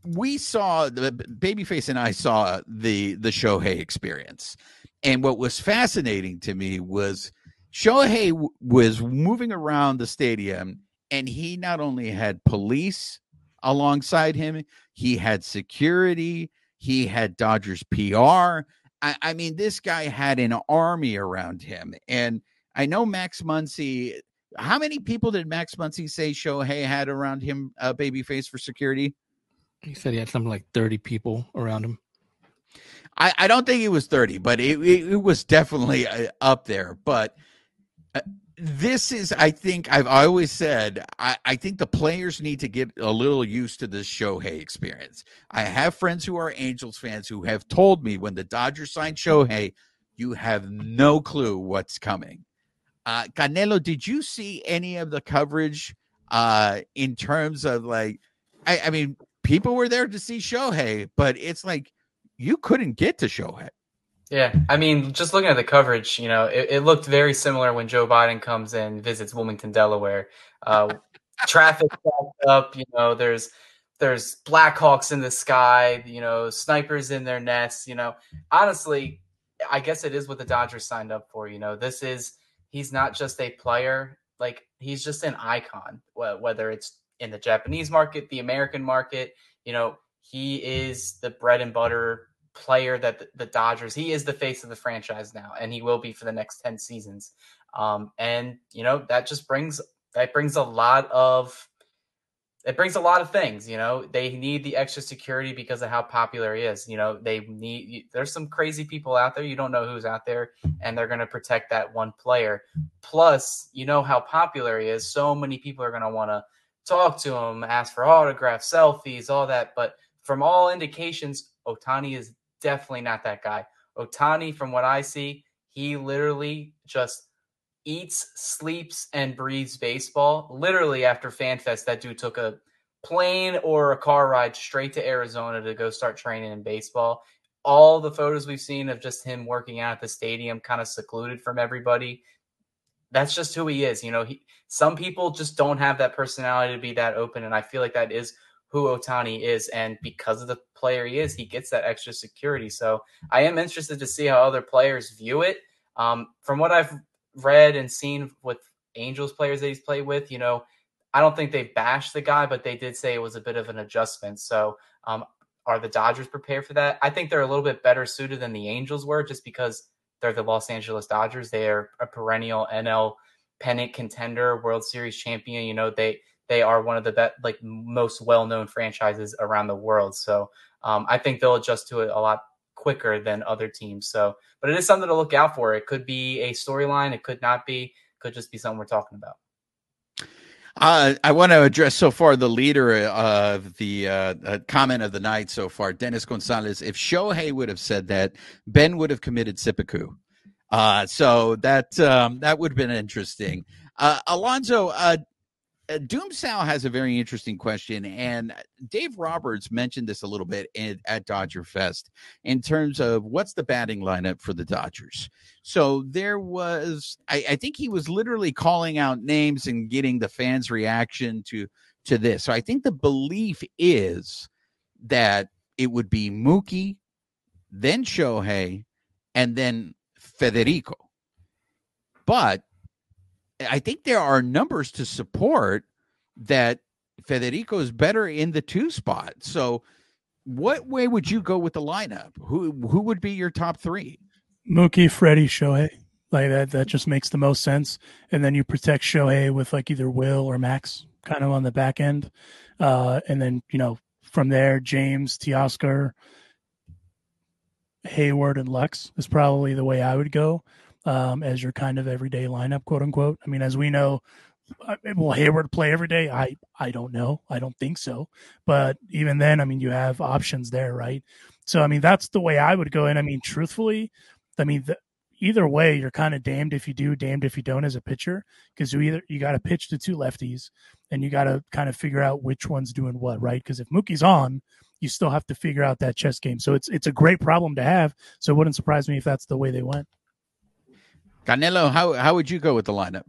Speaker 2: we saw the Babyface and I saw the the Shohei experience, and what was fascinating to me was Shohei w- was moving around the stadium and he not only had police alongside him, he had security, he had Dodgers PR. I, I mean, this guy had an army around him. And I know Max Muncy. How many people did Max Muncy say Shohei had around him, uh, babyface for security?
Speaker 5: He said he had something like 30 people around him.
Speaker 2: I, I don't think it was 30, but it, it, it was definitely uh, up there. But uh, this is, I think, I've always said, I, I, think the players need to get a little used to this Shohei experience. I have friends who are Angels fans who have told me when the Dodgers signed Shohei, you have no clue what's coming. Uh, Canelo, did you see any of the coverage uh, in terms of like, I, I mean, people were there to see Shohei, but it's like you couldn't get to Shohei.
Speaker 3: Yeah, I mean, just looking at the coverage, you know, it, it looked very similar when Joe Biden comes and visits Wilmington, Delaware. Uh, traffic up, you know, there's there's Blackhawks in the sky, you know, snipers in their nests, you know. Honestly, I guess it is what the Dodgers signed up for. You know, this is he's not just a player, like he's just an icon. Whether it's in the Japanese market, the American market, you know, he is the bread and butter player that the, the, Dodgers, he is the face of the franchise now, and he will be for the next 10 seasons. Um, and, you know, that just brings, that brings a lot of it brings a lot of things. You know, they need the extra security because of how popular he is. You know, they need. There's some crazy people out there. You don't know who's out there, and they're going to protect that one player. Plus, you know how popular he is. So many people are going to want to talk to him, ask for autographs, selfies, all that. But from all indications, Otani is definitely not that guy. Otani, from what I see, he literally just eats, sleeps, and breathes baseball. Literally, after FanFest, that dude took a plane or a car ride straight to Arizona to go start training in baseball. All the photos we've seen of just him working out at the stadium, kind of secluded from everybody. That's just who he is. You know, he, some people just don't have that personality to be that open. And I feel like that is who Otani is. And because of the player he is, he gets that extra security. So I am interested to see how other players view it. Um, from what I've read and seen with Angels players that he's played with, you know, I don't think they've bashed the guy, but they did say it was a bit of an adjustment. So, um, are the Dodgers prepared for that? I think they're a little bit better suited than the Angels were just because they're the Los Angeles Dodgers. They are a perennial NL pennant contender, World Series champion. You know, they they are one of the best, like most well known franchises around the world. So um, I think they'll adjust to it a lot quicker than other teams. So, but it is something to look out for. It could be a storyline. It could not be. It could just be something we're talking about.
Speaker 2: Uh, I want to address so far the leader of the uh, uh, comment of the night so far, Dennis Gonzalez. If Shohei would have said that, Ben would have committed seppuku. Uh, so that um, that would have been interesting. Uh, Alonso, uh, uh, has a very interesting question, and Dave Roberts mentioned this a little bit in, at Dodger Fest in terms of what's the batting lineup for the Dodgers. So there was, I, I think he was literally calling out names and getting the fans' reaction to to this. So I think the belief is that it would be Mookie, then Shohei, and then Federico. But I think there are numbers to support that Federico is better in the two spot. So, what way would you go with the lineup? Who who would be your top three?
Speaker 4: Mookie, Freddie, Shohei. Like that, that just makes the most sense. And then you protect Shohei with like either Will or Max, kind of on the back end. Uh, and then you know from there, James, Teoscar, Heyward, and Lux is probably the way I would go um, as your kind of everyday lineup, quote unquote. I mean, as we know, uh, will Heyward play every day? I I don't know. I don't think so. But even then, I mean, you have options there, right? So I mean, that's the way I would go. And I mean, truthfully, I mean, the, either way, you're kind of damned if you do, damned if you don't as a pitcher, because you either you got to pitch to two lefties, and you got to kind of figure out which one's doing what, right? Because if Mookie's on, you still have to figure out that chess game. So it's it's a great problem to have. So it wouldn't surprise me if that's the way they went.
Speaker 2: Canelo, how how would you go with the lineup?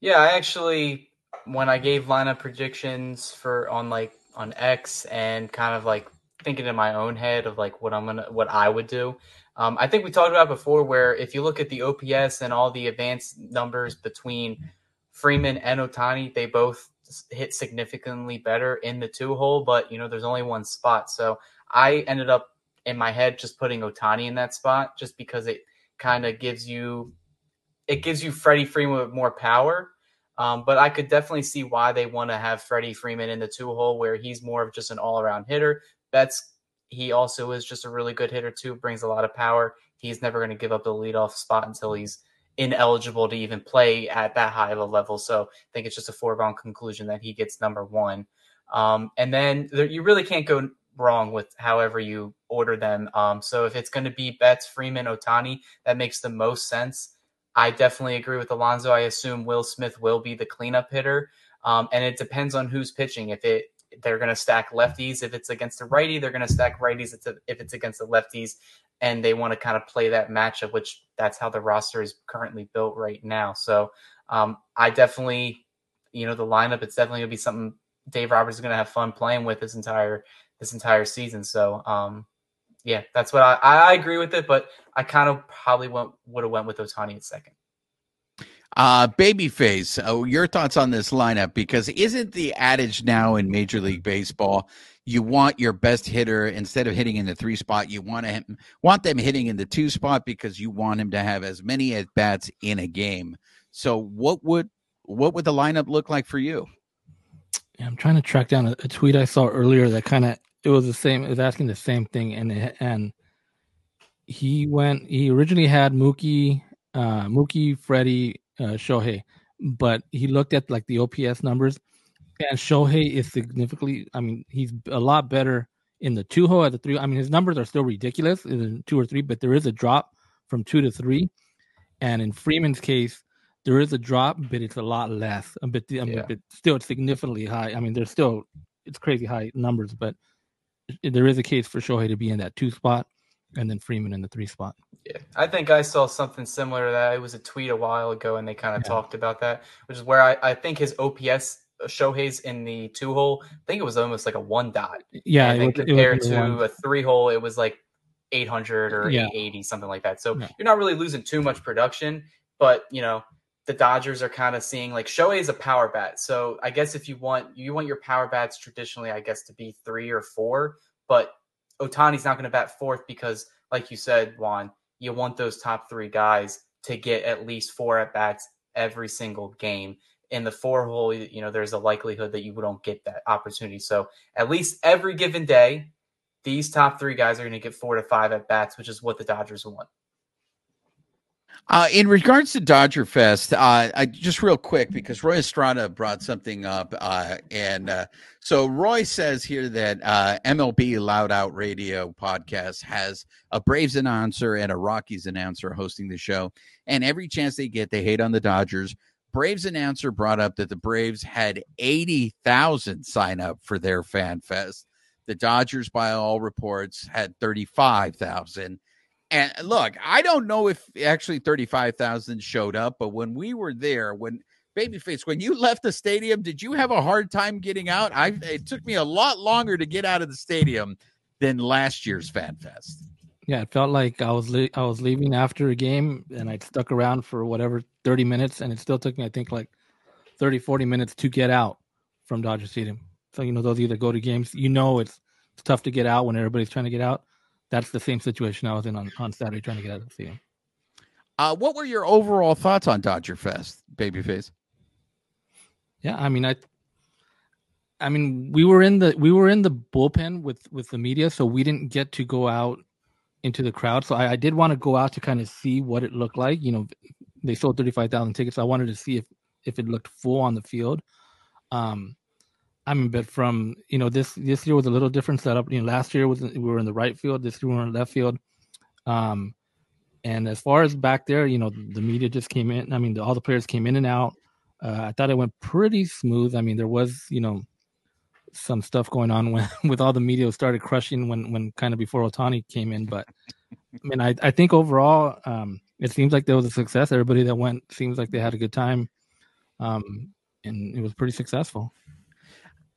Speaker 3: Yeah, I actually when I gave lineup predictions for on like on X and kind of like thinking in my own head of like what I'm gonna what I would do. Um, I think we talked about before where if you look at the OPS and all the advanced numbers between Freeman and Otani, they both hit significantly better in the two hole, but you know, there's only one spot. So I ended up in my head just putting Otani in that spot just because it kind of gives you it gives you Freddie Freeman with more power. Um, but I could definitely see why they want to have Freddie Freeman in the two hole where he's more of just an all around hitter. Betts, he also is just a really good hitter too, brings a lot of power. He's never going to give up the leadoff spot until he's ineligible to even play at that high of a level. So I think it's just a foregone conclusion that he gets number one. Um, and then there, you really can't go wrong with however you order them. Um, so if it's going to be Betts, Freeman, Otani, that makes the most sense. I definitely agree with Alonso. I assume Will Smith will be the cleanup hitter, um, and it depends on who's pitching. If it they're going to stack lefties, if it's against a righty, they're going to stack righties. If it's against the lefties, and they want to kind of play that matchup, which that's how the roster is currently built right now. So um, I definitely, you know, the lineup. It's definitely going to be something Dave Roberts is going to have fun playing with this entire this entire season. So um, yeah, that's what I, I agree with it, but I kind of probably went would have went with Otani at second.
Speaker 2: Uh, babyface, oh, your thoughts on this lineup? Because isn't the adage now in Major League Baseball, you want your best hitter instead of hitting in the three spot, you want to want them hitting in the two spot because you want him to have as many at bats in a game. So, what would what would the lineup look like for you?
Speaker 5: Yeah, I'm trying to track down a, a tweet I saw earlier that kind of it was the same. It was asking the same thing, and it, and he went. He originally had Mookie, uh, Mookie, Freddie, uh, Shohei, but he looked at like the OPS numbers, and Shohei is significantly. I mean, he's a lot better in the two hole at the three. I mean, his numbers are still ridiculous in two or three, but there is a drop from two to three. And in Freeman's case, there is a drop, but it's a lot less. But, I mean,
Speaker 3: Yeah.
Speaker 5: but still significantly high. I mean, there's still it's crazy high numbers, but there is a case for Shohei to be in that two spot, and then Freeman in the three spot.
Speaker 3: Yeah, I think I saw something similar to that. It was a tweet a while ago, and they kind of
Speaker 5: Yeah.
Speaker 3: talked about that, which is where I, I think his OPS uh, Shohei's in the two hole. I think it was almost like a one dot.
Speaker 5: Yeah,
Speaker 3: and
Speaker 5: it it
Speaker 3: compared
Speaker 5: in
Speaker 3: to a three hole, it was like 800 or
Speaker 5: Yeah.
Speaker 3: 880, something like that. So
Speaker 5: Yeah.
Speaker 3: you're not really losing too much production, but you know the Dodgers are kind of seeing like Shohei is a power bat. So I guess if you want you want your power bats traditionally, I guess to be three or four, but Otani's not going to bat fourth because, like you said, Juan, you want those top three guys to get at least four at bats every single game. In the four hole, you know, there's a likelihood that you don't get that opportunity. So at least every given day, these top three guys are going to get four to five at bats, which is what the Dodgers want.
Speaker 2: Uh, in regards to Dodger Fest, uh, I just real quick because Roy Estrada brought something up, uh, and uh, so Roy says here that uh, MLB Loud Out Radio podcast has a Braves announcer and a Rockies announcer hosting the show, and every chance they get, they hate on the Dodgers. Braves announcer brought up that the Braves had eighty thousand sign up for their fan fest. The Dodgers, by all reports, had thirty five thousand. And uh, look, I don't know if actually 35,000 showed up, but when we were there, when Babyface, when you left the stadium, did you have a hard time getting out? I it took me a lot longer to get out of the stadium than last year's Fan Fest.
Speaker 5: Yeah, it felt like I was le- I was leaving after a game, and I stuck around for whatever thirty minutes, and it still took me I think like 30, 40 minutes to get out from Dodger Stadium. So you know those either go to games. You know it's it's tough to get out when everybody's trying to get out. That's the same situation I was in on, on Saturday trying to get out of the stadium.
Speaker 2: Uh, what were your overall thoughts on Dodger Fest, Babyface?
Speaker 5: Yeah, I mean, I, I mean, we were in the we were in the bullpen with with the media, so we didn't get to go out into the crowd. So I, I did want to go out to kind of see what it looked like. You know, they sold thirty five thousand tickets. So I wanted to see if if it looked full on the field. Um, I mean, but from you know this this year was a little different setup. You know, last year was we were in the right field. This year we were in the left field. Um, and as far as back there, you know, the media just came in. I mean, the, all the players came in and out. Uh, I thought it went pretty smooth. I mean, there was, you know, some stuff going on when with all the media started crushing when when kind of before Otani came in. But I mean, I I think overall, um, it seems like there was a success. Everybody that went seems like they had a good time, um, and it was pretty successful.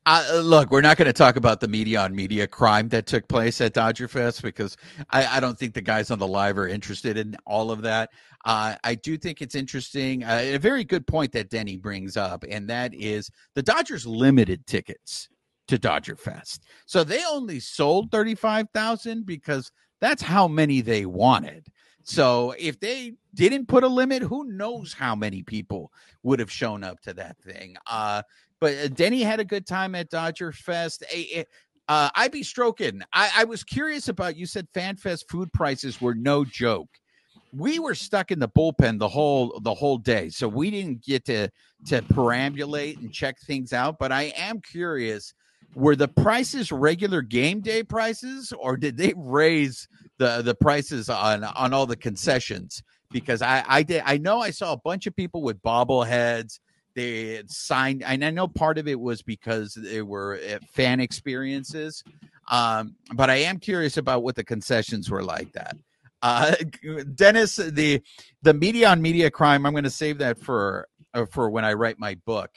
Speaker 2: Uh, look, we're not going to talk about the media on media crime that took place at Dodger Fest because I, I don't think the guys on the live are interested in all of that. Uh, I do think it's interesting. Uh, a very good point that Denny brings up, and that is the Dodgers limited tickets to Dodger Fest. So they only sold 35,000 because that's how many they wanted. So if they didn't put a limit, who knows how many people would have shown up to that thing. Uh, but uh, Denny had a good time at Dodger Fest. Uh, I be stroking. I, I was curious about. You said FanFest food prices were no joke. We were stuck in the bullpen the whole the whole day, so we didn't get to to perambulate and check things out. But I am curious: were the prices regular game day prices, or did they raise the the prices on on all the concessions? Because I I did I know I saw a bunch of people with bobbleheads they had signed and i know part of it was because they were uh, fan experiences um, but i am curious about what the concessions were like that uh, dennis the the media on media crime i'm going to save that for uh, for when i write my book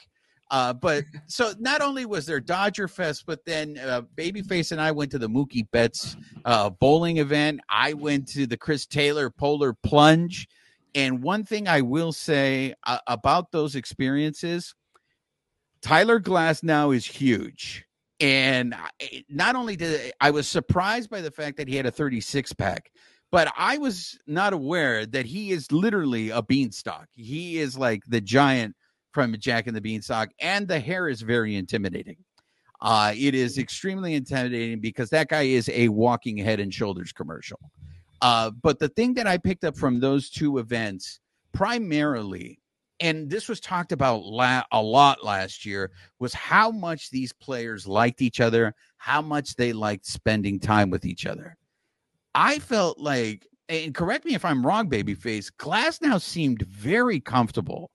Speaker 2: uh, but so not only was there Dodger Fest, but then uh, Babyface and I went to the Mookie Betts uh, bowling event. I went to the Chris Taylor Polar Plunge. And one thing I will say uh, about those experiences, Tyler Glasnow is huge. And not only did I was surprised by the fact that he had a 36 pack, but I was not aware that he is literally a beanstalk. He is like the giant from Jack and the Beanstalk, and the hair is very intimidating. Uh, it is extremely intimidating because that guy is a walking head and shoulders commercial. Uh, but the thing that I picked up from those two events primarily, and this was talked about la- a lot last year, was how much these players liked each other, how much they liked spending time with each other. I felt like, and correct me if I'm wrong, babyface, Glasnow seemed very comfortable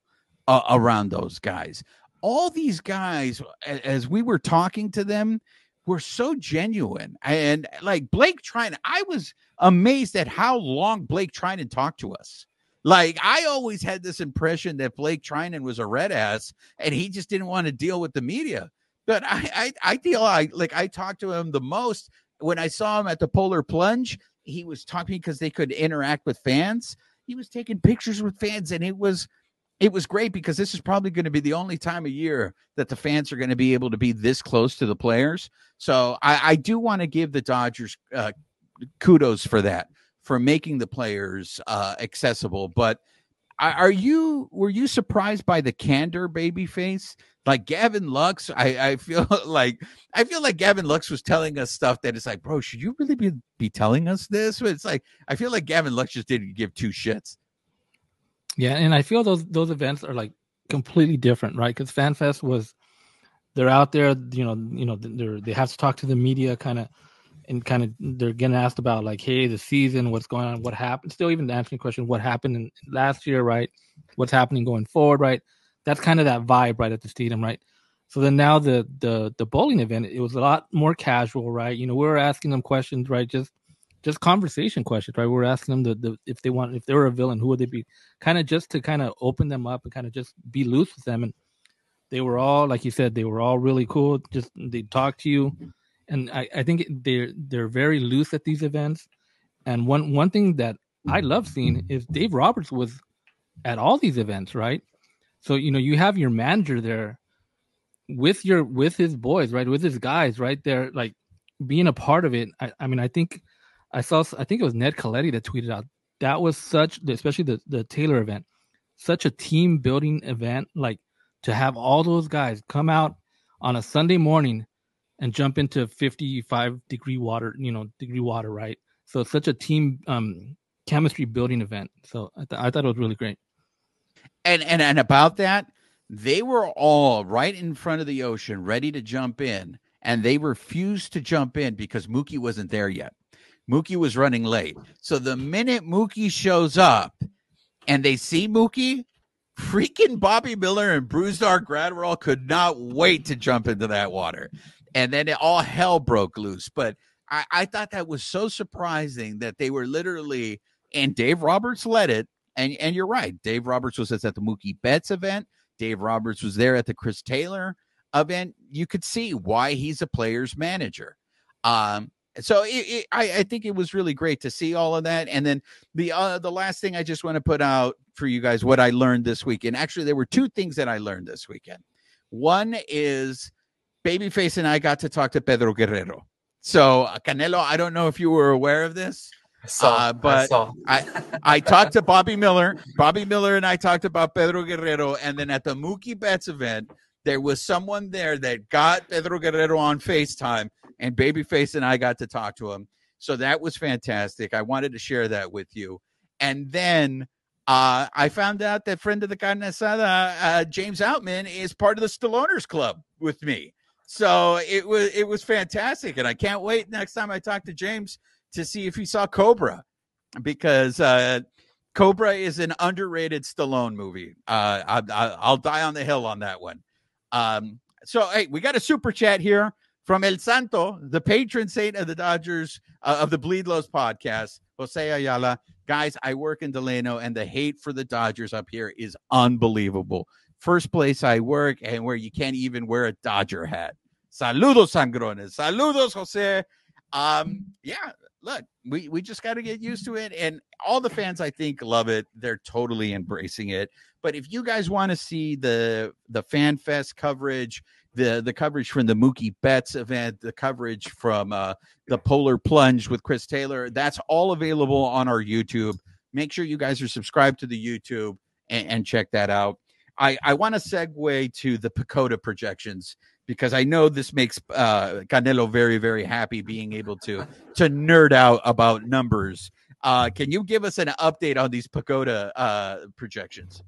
Speaker 2: uh, around those guys. All these guys, as we were talking to them, were so genuine. And like Blake Treinen, I was amazed at how long Blake Treinen talked to us. Like I always had this impression that Blake Treinen was a red ass and he just didn't want to deal with the media. But I I, I I like I talked to him the most when I saw him at the Polar Plunge. He was talking because they could interact with fans. He was taking pictures with fans, and it was it was great because this is probably going to be the only time of year that the fans are going to be able to be this close to the players. So I, I do want to give the Dodgers uh, kudos for that, for making the players uh, accessible. But are you were you surprised by the candor, babyface? Like Gavin Lux, I, I feel like I feel like Gavin Lux was telling us stuff that it's like, bro, should you really be be telling us this? But it's like I feel like Gavin Lux just didn't give two shits.
Speaker 5: Yeah, and I feel those those events are like completely different, right? Because FanFest was they're out there, you know, you know, they're they have to talk to the media, kind of, and kind of they're getting asked about like, hey, the season, what's going on, what happened. Still, even answering the question, what happened in last year, right? What's happening going forward, right? That's kind of that vibe, right, at the stadium, right? So then now the the the bowling event, it was a lot more casual, right? You know, we were asking them questions, right? Just just conversation questions, right? We are asking them the, the if they want if they were a villain, who would they be? Kind of just to kind of open them up and kind of just be loose with them. And they were all, like you said, they were all really cool. Just they talk to you, and I, I think they're they're very loose at these events. And one one thing that I love seeing is Dave Roberts was at all these events, right? So you know you have your manager there with your with his boys, right? With his guys, right there, like being a part of it. I, I mean, I think I saw, I think it was Ned Colletti that tweeted out that was such, especially the the Taylor event, such a team building event. Like to have all those guys come out on a Sunday morning and jump into 55 degree water, you know, degree water, right? So it's such a team um chemistry building event. So I, th- I thought it was really great.
Speaker 2: and and and about that they were all right in front of the ocean ready to jump in and they refused to jump in because Mookie wasn't there yet. Mookie was running late. So the minute Mookie shows up and they see Mookie, freaking Bobby Miller and Brusdar Graterol could not wait to jump into that water. And then it, all hell broke loose. But I, I thought that was so surprising that they were literally, and Dave Roberts led it. And and you're right. Dave Roberts was at the Mookie Betts event. Dave Roberts was there at the Chris Taylor event. You could see why he's a player's manager. Um, so it, it, I, I think it was really great to see all of that. And then the uh, the last thing I just want to put out for you guys what I learned this weekend. Actually, there were two things that I learned this weekend. One is Babyface and I got to talk to Pedro Guerrero. So uh, Canelo, I don't know if you were aware of this.
Speaker 3: I saw,
Speaker 2: Uh, but
Speaker 3: I.
Speaker 2: I I talked to Bobby Miller. Bobby Miller and I talked about Pedro Guerrero, and then at the Mookie Betts event, there was someone there that got Pedro Guerrero on FaceTime, and Babyface and I got to talk to him. So that was fantastic. I wanted to share that with you. And then uh, I found out that friend of the carne asada, uh, James Outman, is part of the Stalloner's Club with me. So it was it was fantastic, and I can't wait next time I talk to James to see if he saw Cobra because uh, Cobra is an underrated Stallone movie. Uh, I, I, I'll die on the hill on that one. Um, so, hey, we got a super chat here from El Santo, the patron saint of the Dodgers uh, of the Bleed Lows podcast, Jose Ayala. Guys, I work in Delano, and the hate for the Dodgers up here is unbelievable. First place I work, and where you can't even wear a Dodger hat. Saludos, sangrones. Saludos, Jose. Um, yeah, look, we we just got to get used to it, and all the fans I think love it. They're totally embracing it. But if you guys want to see the the fan fest coverage, the the coverage from the Mookie Betts event, the coverage from uh, the Polar Plunge with Chris Taylor, that's all available on our YouTube. Make sure you guys are subscribed to the YouTube and, and check that out. I, I want to segue to the PECOTA projections because I know this makes uh, Canelo very, very happy being able to to nerd out about numbers. Uh, can you give us an update on these PECOTA uh, projections?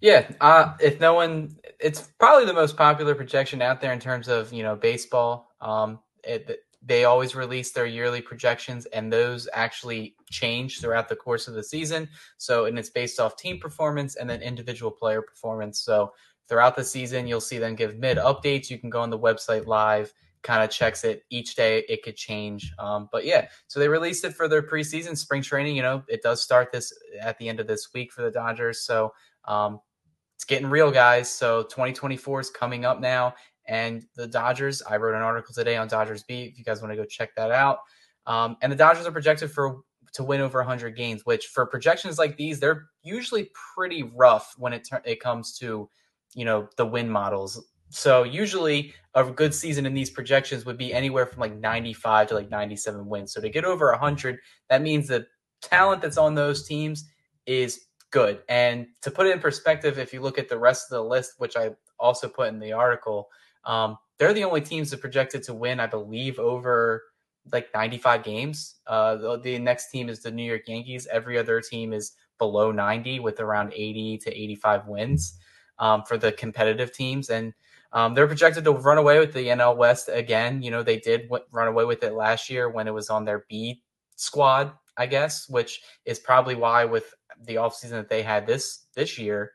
Speaker 3: Yeah, uh, if no one, it's probably the most popular projection out there in terms of you know baseball. Um, it, they always release their yearly projections, and those actually change throughout the course of the season. So, and it's based off team performance and then individual player performance. So, throughout the season, you'll see them give mid updates. You can go on the website live, kind of checks it each day. It could change. Um, but yeah, so they released it for their preseason spring training. You know, it does start this at the end of this week for the Dodgers. So, um, it's getting real, guys. So 2024 is coming up now, and the Dodgers. I wrote an article today on Dodgers Beat. If you guys want to go check that out, um, and the Dodgers are projected for to win over 100 games, which for projections like these, they're usually pretty rough when it it comes to you know the win models. So usually a good season in these projections would be anywhere from like 95 to like 97 wins. So to get over 100, that means the talent that's on those teams is good. And to put it in perspective, if you look at the rest of the list, which I also put in the article, um, they're the only teams that projected to win, I believe, over like 95 games. Uh, the, the, next team is the New York Yankees. Every other team is below 90 with around 80 to 85 wins um, for the competitive teams. And um, they're projected to run away with the NL West again. You know, they did w- run away with it last year when it was on their B squad, I guess, which is probably why with the offseason that they had this this year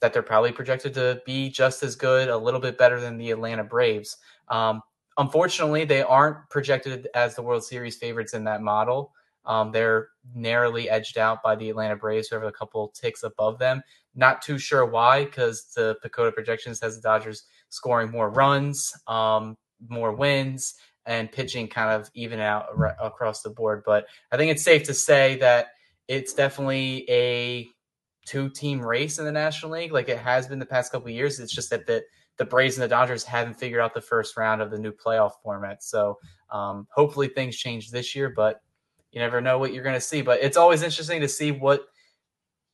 Speaker 3: that they're probably projected to be just as good, a little bit better than the Atlanta Braves. Um, unfortunately, they aren't projected as the World Series favorites in that model. Um, they're narrowly edged out by the Atlanta Braves, who have a couple ticks above them. Not too sure why, because the PECOTA projections has the Dodgers scoring more runs, um, more wins, and pitching kind of even out across the board. But I think it's safe to say that it's definitely a two team race in the National League, like it has been the past couple years. It's just that the the Braves and the Dodgers haven't figured out the first round of the new playoff format. So um, hopefully things change this year, but you never know what you're going to see. But it's always interesting to see what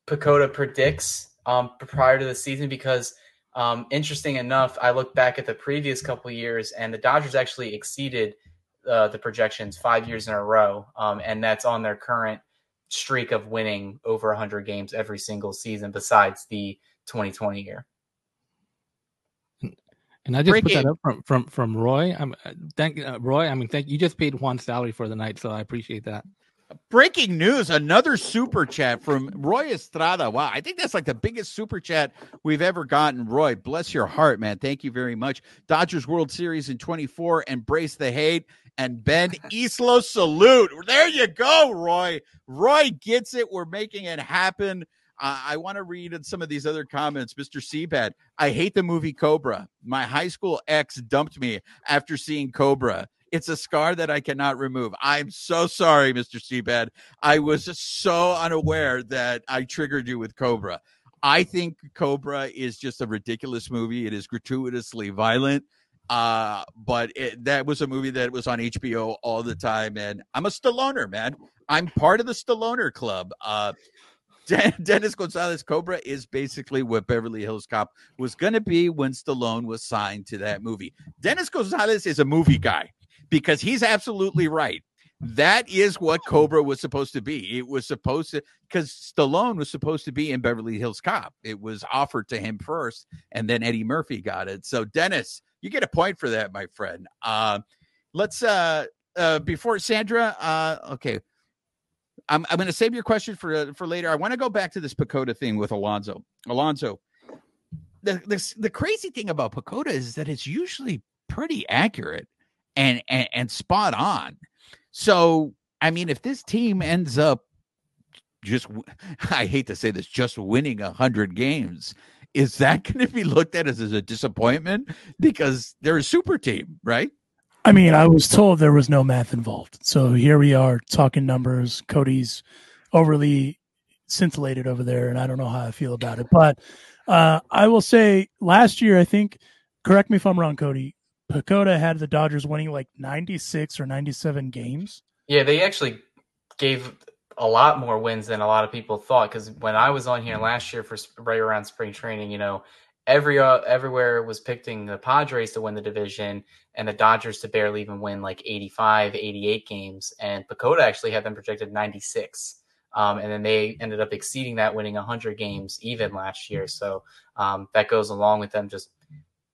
Speaker 3: PECOTA predicts um, prior to the season because um, interesting enough, I look back at the previous couple years and the Dodgers actually exceeded uh, the projections five years in a row, um, and that's on their current streak of winning over 100 games every single season besides the 2020 year.
Speaker 5: And I just Breaking. put that up from from from Roy. I'm uh, thank uh, Roy. I mean, thank you. Just paid Juan's salary for the night, so I appreciate that.
Speaker 2: Breaking news: another super chat from Roy Estrada. Wow, I think that's like the biggest super chat we've ever gotten. Roy, bless your heart, man. Thank you very much. Dodgers World Series in 24. Embrace the hate and Ben Islo salute. There you go, Roy. Roy gets it. We're making it happen. Uh, I want to read some of these other comments. Mr. Seabad, I hate the movie Cobra. My high school ex dumped me after seeing Cobra. It's a scar that I cannot remove. I'm so sorry, Mr. Seabed. I was so unaware that I triggered you with Cobra. I think Cobra is just a ridiculous movie. It is gratuitously violent. Uh, but it, that was a movie that was on HBO all the time. And I'm a Stalloner, man. I'm part of the Stalloner club. Uh, Dennis Gonzalez Cobra is basically what Beverly Hills Cop was going to be when Stallone was signed to that movie. Dennis Gonzalez is a movie guy because he's absolutely right. That is what Cobra was supposed to be. It was supposed to because Stallone was supposed to be in Beverly Hills Cop. It was offered to him first, and then Eddie Murphy got it. So Dennis, you get a point for that, my friend. Uh, let's uh, uh, before Sandra. Uh, okay, I'm I'm going to save your question for uh, for later. I want to go back to this PECOTA thing with Alonso. Alonso, the, the the crazy thing about PECOTA is that it's usually pretty accurate and, and and spot on. So I mean, if this team ends up just I hate to say this, just winning a hundred games, is that going to be looked at as, as a disappointment because they're a super team, right?
Speaker 4: I mean, I was told there was no math involved. So here we are talking numbers. Cody's overly scintillated over there, and I don't know how I feel about it. But uh, I will say last year, I think, correct me if I'm wrong, Cody, PECOTA had the Dodgers winning like 96 or 97 games.
Speaker 3: Yeah, they actually gave a lot more wins than a lot of people thought. Because when I was on here last year for right around spring training, you know, every uh, everywhere was picking the Padres to win the division and the Dodgers to barely even win like 85, 88 games. And PECOTA actually had them projected 96. Um, and then they ended up exceeding that, winning 100 games even last year. So um, that goes along with them just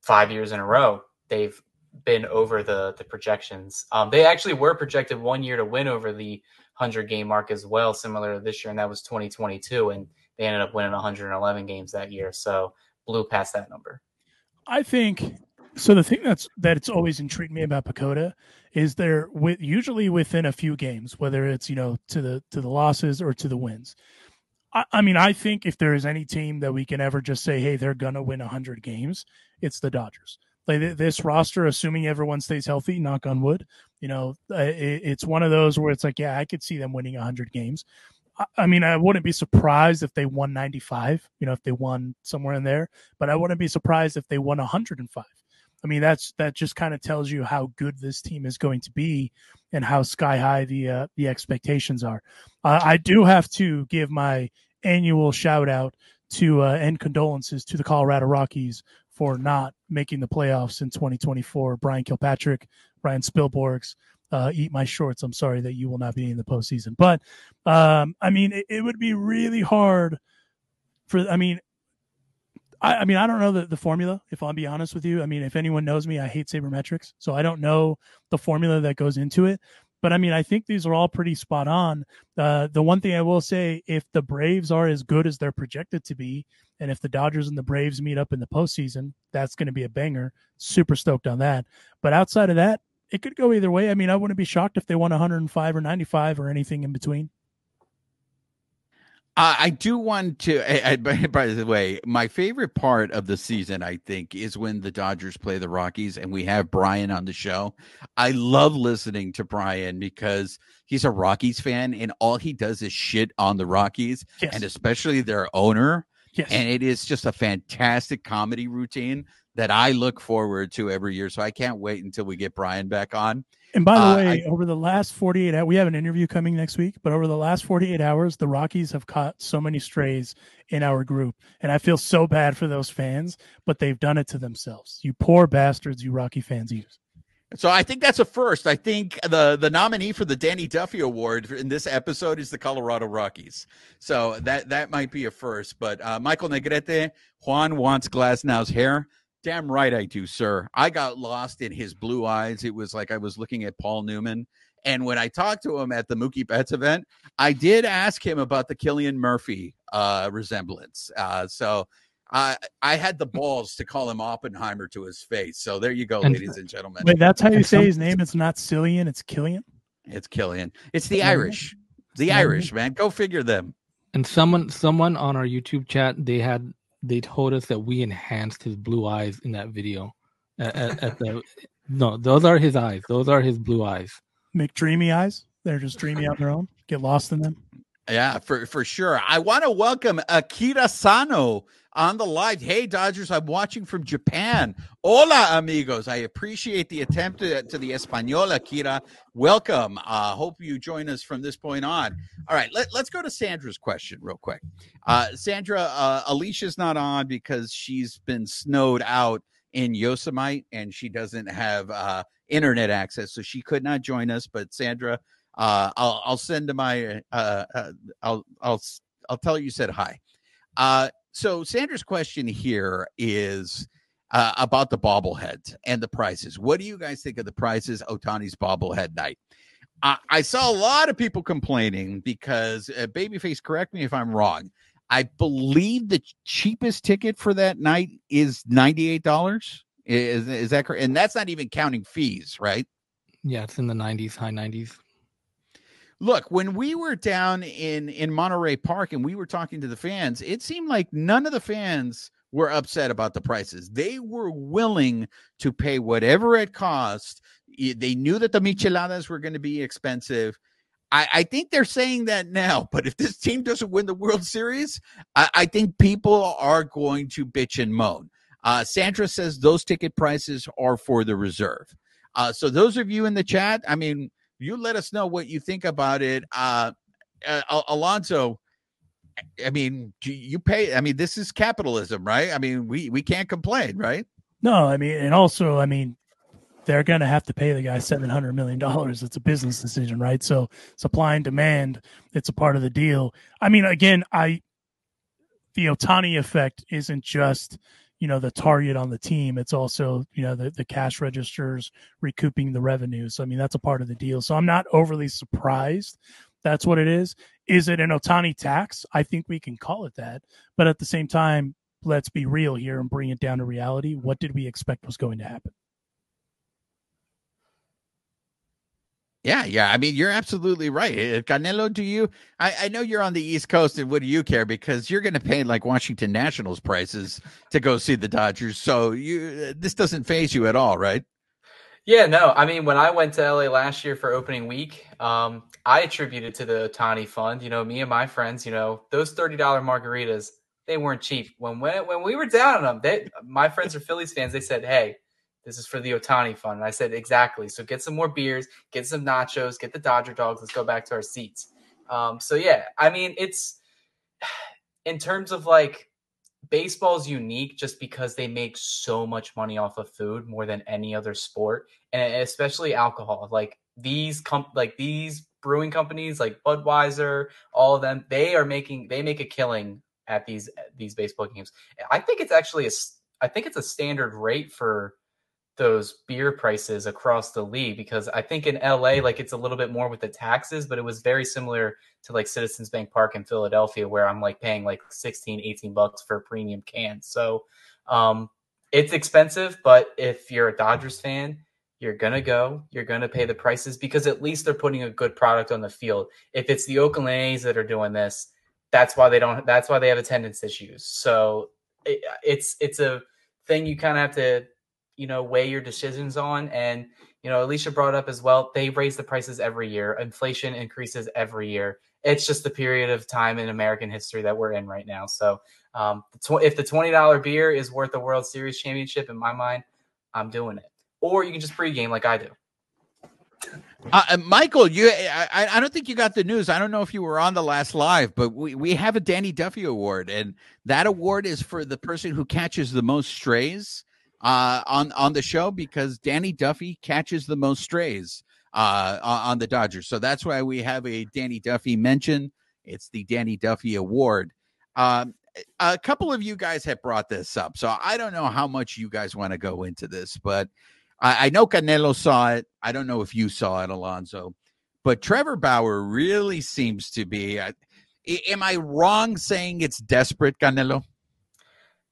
Speaker 3: five years in a row. They've been over the the projections. Um, they actually were projected one year to win over the 100 game mark as well, similar to this year, and that was 2022. And they ended up winning 111 games that year. So blew past that number.
Speaker 4: I think so. The thing that's that it's always intrigued me about PECOTA is they're with usually within a few games, whether it's you know to the to the losses or to the wins. I, I mean, I think if there is any team that we can ever just say, hey, they're gonna win hundred games, it's the Dodgers. Like this roster, assuming everyone stays healthy, knock on wood, you know, it, it's one of those where it's like, yeah, I could see them winning hundred games. I mean, I wouldn't be surprised if they won 95, you know, if they won somewhere in there, but I wouldn't be surprised if they won 105. I mean, that's that just kind of tells you how good this team is going to be and how sky high the uh, the expectations are. Uh, I do have to give my annual shout out to uh, and condolences to the Colorado Rockies for not making the playoffs in 2024. Brian Kilpatrick, Brian Spilborghs, uh, eat my shorts. I'm sorry that you will not be in the postseason. But um, I mean, it, it, would be really hard for. I mean, I, I, mean, I don't know the, the formula. If I'll be honest with you, I mean, if anyone knows me, I hate sabermetrics, so I don't know the formula that goes into it. But I mean, I think these are all pretty spot on. Uh, the one thing I will say, if the Braves are as good as they're projected to be, and if the Dodgers and the Braves meet up in the postseason, that's going to be a banger. Super stoked on that. But outside of that, it could go either way. I mean, I wouldn't be shocked if they won 105 or 95 or anything in between.
Speaker 2: Uh, I do want to. I, I, by the way, my favorite part of the season, I think, is when the Dodgers play the Rockies and we have Brian on the show. I love listening to Brian because he's a Rockies fan and all he does is shit on the Rockies yes. and especially their owner. Yes. And it is just a fantastic comedy routine that I look forward to every year. So I can't wait until we get Brian back on.
Speaker 4: And by the uh, way, I, over the last 48 hours, we have an interview coming next week, but over the last 48 hours, the Rockies have caught so many strays in our group. And I feel so bad for those fans, but they've done it to themselves. You poor bastards, you Rocky fans use.
Speaker 2: So I think that's a first. I think the the nominee for the Danny Duffy Award in this episode is the Colorado Rockies. So that that might be a first. But uh, Michael Negrete, Juan wants Glasnow's hair. Damn right I do, sir. I got lost in his blue eyes. It was like I was looking at Paul Newman. And when I talked to him at the Mookie Betts event, I did ask him about the Cillian Murphy uh, resemblance. Uh, so I I had the balls to call him Oppenheimer to his face. So there you go, ladies and gentlemen.
Speaker 4: Wait, that's how you say his name? It's not Cillian, it's Killian.
Speaker 2: It's Killian. It's the Irish. The Irish, man. Go figure them.
Speaker 5: And someone someone on our YouTube chat, they had they told us that we enhanced his blue eyes in that video. At, at, at the no, those are his eyes. Those are his blue eyes.
Speaker 4: Make dreamy eyes. They're just dreamy on their own. Get lost in them.
Speaker 2: Yeah, for for sure. I want to welcome Akira Sano on the live. Hey, Dodgers, I'm watching from Japan. Hola, amigos. I appreciate the attempt to, to the Española, Kira. Welcome. Uh, hope you join us from this point on. All right, let, us go to Sandra's question real quick. Uh, Sandra, uh, Alicia's not on because she's been snowed out in Yosemite and she doesn't have uh, internet access, so she could not join us. But Sandra, uh, I'll I'll send to my uh, uh, I'll I'll I'll tell you, you said hi. So Sandra's question here is uh, about the bobbleheads and the prices. What do you guys think of the prices Otani's bobblehead night? I, I saw a lot of people complaining because uh, Babyface, correct me if I'm wrong. I believe the cheapest ticket for that night is ninety eight dollars. Is is that correct? And that's not even counting fees, right?
Speaker 5: Yeah, it's in the nineties, high nineties
Speaker 2: look when we were down in in monterey park and we were talking to the fans it seemed like none of the fans were upset about the prices they were willing to pay whatever it cost they knew that the micheladas were going to be expensive I, I, think they're saying that now, but if this team doesn't win the World Series, I, I think people are going to bitch and moan. Uh, Sandra says those ticket prices are for the reserve. Uh, so those of you in the chat, I mean, you let us know what you think about it. Uh, uh, Al- Alonso, I mean, you pay. I mean, this is capitalism, right? I mean, we we can't complain, right?
Speaker 4: No, I mean, and also, I mean, they're going to have to pay the guy seven hundred million dollars. It's a business decision, right? So supply and demand, it's a part of the deal. I mean, again, I the Otani effect isn't just you know the target on the team it's also you know the, the cash registers recouping the revenues. I mean that's a part of the deal. So i'm not overly surprised that's what it is. Is it an Ohtani tax? I think we can call it that. But at the same time let's be real here and bring it down to reality. What did we expect was going to happen
Speaker 2: Yeah, yeah. I mean, you're absolutely right. Uh, Canelo, do you? I, I know you're on the East Coast, and what do you care? Because you're going to pay like Washington Nationals prices to go see the Dodgers. So you, this doesn't phase you at all, right?
Speaker 3: Yeah, no. I mean, when I went to LA last year for opening week, um, I attributed to the Ohtani Fund. You know, me and my friends. You know, those thirty dollar margaritas, they weren't cheap. When when when we were down on them, they my friends are Phillies fans. They said, "Hey, this is for the Ohtani fund. And I said, exactly. So get some more beers, get some nachos, get the Dodger dogs. Let's go back to our seats. Um, so yeah, I mean, it's in terms of like baseball's unique just because they make so much money off of food more than any other sport, and especially alcohol. Like these comp, like these brewing companies, like Budweiser, all of them, they are making they make a killing at these these baseball games. I think it's actually a I think it's a standard rate for those beer prices across the league because I think in LA like it's a little bit more with the taxes but it was very similar to like Citizens Bank Park in Philadelphia where I'm like paying like 16 18 bucks for a premium can. So um it's expensive but if you're a Dodgers fan you're going to go, you're going to pay the prices because at least they're putting a good product on the field. If it's the Oakland A's that are doing this, that's why they don't that's why they have attendance issues. So it, it's it's a thing you kind of have to you know weigh your decisions on. And you know alicia brought up as well they raise the prices every year. Inflation increases every year. It's just the period of time in american history that we're in right now. So um, if the $20 beer is worth a world series championship in my mind i'm doing it. Or you can just pregame like i do.
Speaker 2: Uh, Michael, you, I, I don't think you got the news. I don't know if you were on the last live, but we, we have a Danny Duffy award, and that award is for the person who catches the most strays uh, on on the show because Danny Duffy catches the most strays uh, on the Dodgers. So that's why we have a Danny Duffy mention. It's the Danny Duffy Award. Um, a couple of you guys have brought this up, so I don't know how much you guys want to go into this, but I, I know Canelo saw it. I don't know if you saw it, Alonso, but Trevor Bauer really seems to be. Uh, am I wrong saying it's desperate, Canelo?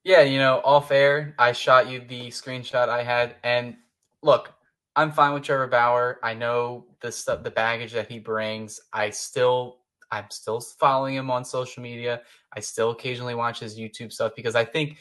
Speaker 3: Yeah, you know, off air, I shot you the screenshot I had, and look, I'm fine with Trevor Bauer. I know the stuff, the baggage that he brings. I still, I'm still following him on social media. I still occasionally watch his YouTube stuff because I think,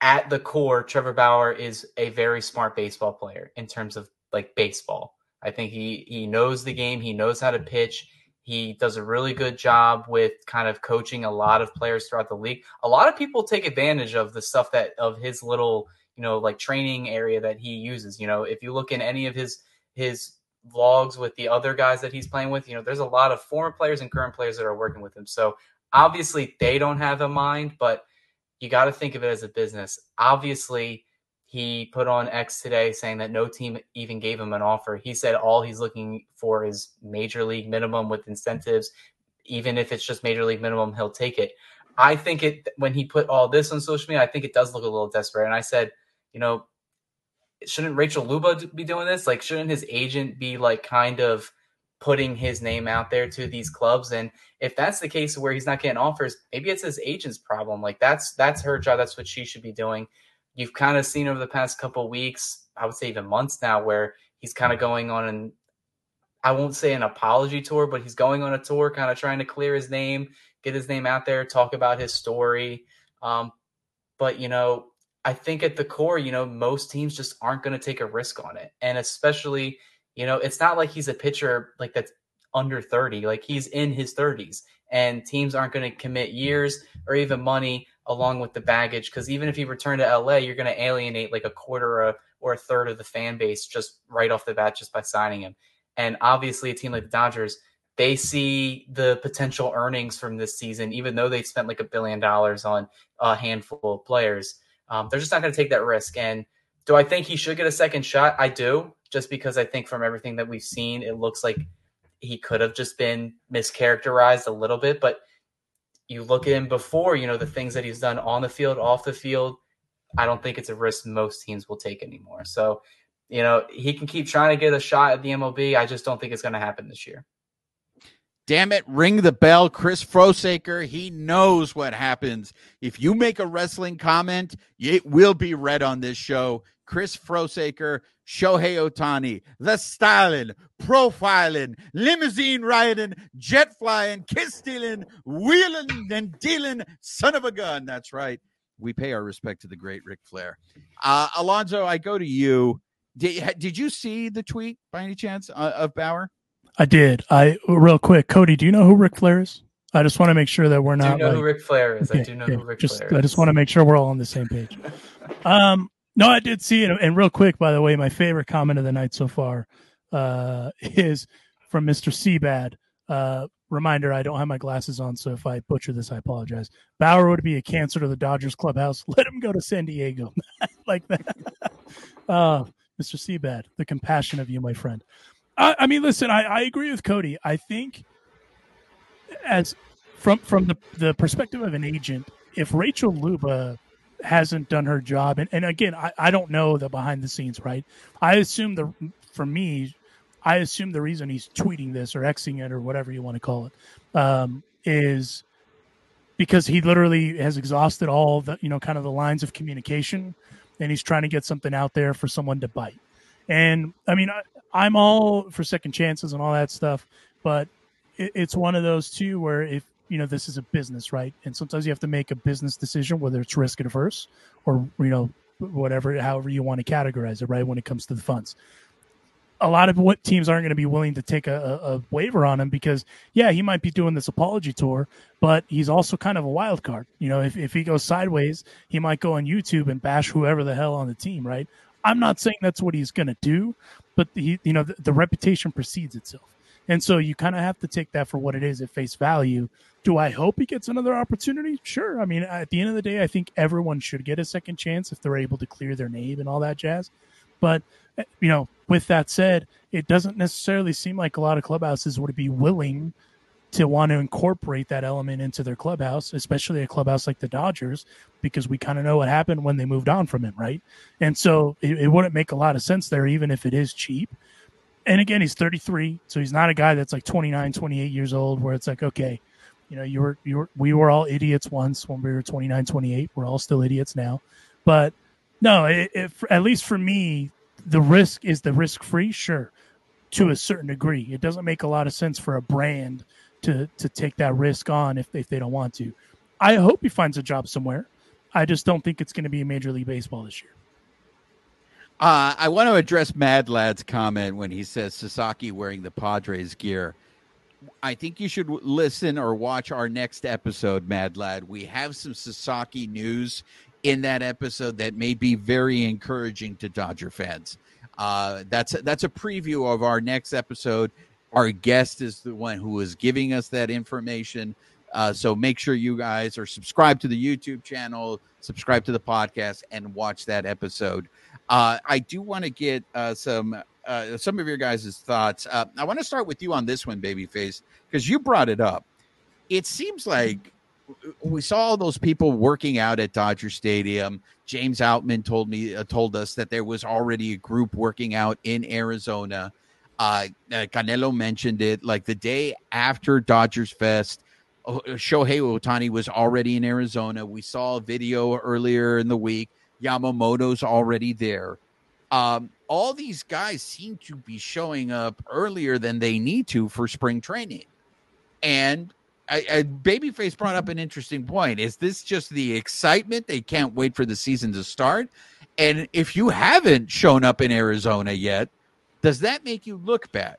Speaker 3: at the core, Trevor Bauer is a very smart baseball player in terms of like baseball. I think he he knows the game. He knows how to pitch. He does a really good job with kind of coaching a lot of players throughout the league. A lot of people take advantage of the stuff that of his little, you know, like training area that he uses. You know, if you look in any of his his vlogs with the other guys that he's playing with, you know, there's a lot of former players and current players that are working with him. So obviously they don't have a mind, but you got to think of it as a business. Obviously, he put on X today saying that no team even gave him an offer. He said all he's looking for is major league minimum with incentives. Even if it's just major league minimum, he'll take it. I think it when he put all this on social media, I think it does look a little desperate. And I said, you know, shouldn't Rachel Luba be doing this? Like, shouldn't his agent be like kind of putting his name out there to these clubs? And if that's the case where he's not getting offers, maybe it's his agent's problem. Like that's that's her job. That's what she should be doing you've kind of seen over the past couple weeks, I would say even months now, where he's kind of going on an I won't say an apology tour, but he's going on a tour, kind of trying to clear his name, get his name out there, talk about his story. Um, but you know, I think at the core, you know, most teams just aren't going to take a risk on it, and especially, you know, it's not like he's a pitcher like that's under 30 like he's in his 30s and teams aren't going to commit years or even money along with the baggage. Because even if you return to LA, you're going to alienate like a quarter or or a third of the fan base just right off the bat just by signing him. And obviously, a team like the Dodgers, they see the potential earnings from this season, even though they spent like a billion dollars on a handful of players. Um, they're just not going to take that risk. And do I think he should get a second shot? I do, just because I think from everything that we've seen, it looks like he could have just been mischaracterized a little bit. But you look at him before, you know, the things that he's done on the field, off the field. I don't think it's a risk most teams will take anymore. So, you know, he can keep trying to get a shot at the MLB. I just don't think it's going to happen this year.
Speaker 2: Damn it, ring the bell. Chris Frosaker, he knows what happens. If you make a wrestling comment, it will be read on this show. Chris Frosaker, Shohei Ohtani, the styling, profiling, limousine riding, jet flying, kiss stealing, wheeling and dealing, son of a gun. That's right. We pay our respect to the great Ric Flair. Uh, Alonso, I go to you. Did, did you see the tweet by any chance uh, of Bauer?
Speaker 4: I did. I real quick, Cody. Do you know who Ric Flair is? I just want to make sure that we're not.
Speaker 3: I do know
Speaker 4: like,
Speaker 3: who Ric Flair is. I do know who Ric
Speaker 4: just,
Speaker 3: Flair is.
Speaker 4: I just want to make sure we're all on the same page. um, no, I did see it. And real quick, by the way, my favorite comment of the night so far uh, is from Mr. Seabad. Uh, reminder: I don't have my glasses on, so if I butcher this, I apologize. Bauer would be a cancer to the Dodgers clubhouse. Let him go to San Diego, like that. uh, Mr. Seabad, the compassion of you, my friend. I, I mean, listen, I, I agree with Cody. I think as from from the the perspective of an agent, if Rachel Luba hasn't done her job, and, and again, I, I don't know the behind the scenes, right? I assume the for me, I assume the reason he's tweeting this or Xing it or whatever you want to call it um, is because he literally has exhausted all the you know kind of the lines of communication, and he's trying to get something out there for someone to bite. And I mean, I, I'm all for second chances and all that stuff, but it, it's one of those too where if you know this is a business, right? And sometimes you have to make a business decision, whether it's risk adverse or you know whatever, however you want to categorize it, right? When it comes to the funds, a lot of what teams aren't going to be willing to take a, a, waiver on him because yeah, he might be doing this apology tour, but he's also kind of a wild card. You know, if if he goes sideways, he might go on YouTube and bash whoever the hell on the team, right? I'm not saying that's what he's going to do, but he, you know, the, the reputation precedes itself. And so you kind of have to take that for what it is at face value. Do I hope he gets another opportunity? Sure. I mean, at the end of the day, I think everyone should get a second chance if they're able to clear their name and all that jazz. But, eh, you know, with that said, it doesn't necessarily seem like a lot of clubhouses would be willing to want to incorporate that element into their clubhouse, especially a clubhouse like the Dodgers, because we kind of know what happened when they moved on from him, right? And so it, it, wouldn't make a lot of sense there, even if it is cheap. And again, he's 33, so he's not a guy that's like 29, 28 years old, where it's like, okay, you know, you were, you were, we were all idiots once when we were 29, 28. We're all still idiots now. But no, it, it, at least for me, the risk is the risk free, sure, to a certain degree. It doesn't make a lot of sense for a brand – to to take that risk on if, if they don't want to. I hope he finds a job somewhere. I just don't think it's going to be a Major League Baseball this year.
Speaker 2: Uh, I want to address Mad Lad's comment when he says Sasaki wearing the Padres gear. I think you should listen or watch our next episode, Mad Lad. We have some Sasaki news in that episode that may be very encouraging to Dodger fans. Uh, that's that's a preview of our next episode our guest is the one who is giving us that information. Uh, so make sure you guys are subscribed to the YouTube channel, subscribe to the podcast, and watch that episode. Uh, I do want to get uh, some uh, some of your guys' thoughts. Uh, I want to start with you on this one, Babyface, because you brought it up. It seems like we saw all those people working out at Dodger Stadium. James Outman told me uh, told us that there was already a group working out in Arizona. Uh, uh, Canelo mentioned it like the day after Dodgers Fest. Oh, Shohei Ohtani was already in Arizona. We saw a video earlier in the week. Yamamoto's already there. Um, all these guys seem to be showing up earlier than they need to for spring training. And I, I, Babyface brought up an interesting point. Is this just the excitement? They can't wait for the season to start. And if you haven't shown up in Arizona yet, does that make you look bad?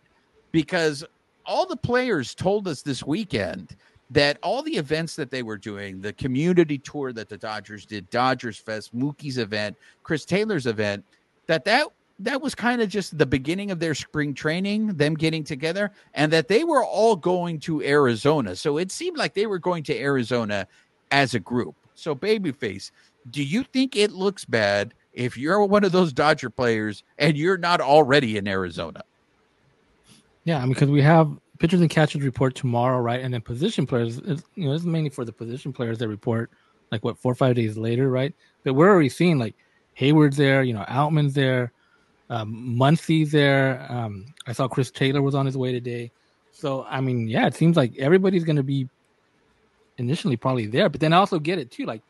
Speaker 2: Because all the players told us this weekend that all the events that they were doing, the community tour that the Dodgers did, Dodgers Fest, Mookie's event, Chris Taylor's event, that that that was kind of just the beginning of their spring training, them getting together, and that they were all going to Arizona. So it seemed like they were going to Arizona as a group. So, Babyface, do you think it looks bad if you're one of those Dodger players and you're not already in Arizona?
Speaker 5: Yeah, because we have pitchers and catchers report tomorrow, right? And then position players, is, you know, this is mainly for the position players that report like what four or five days later, right? But we're already seeing like Heyward's there, you know, Outman's there, um, Muncy's there. Um, I saw Chris Taylor was on his way today. So I mean, yeah, it seems like everybody's going to be initially probably there, but then I also get it too. Like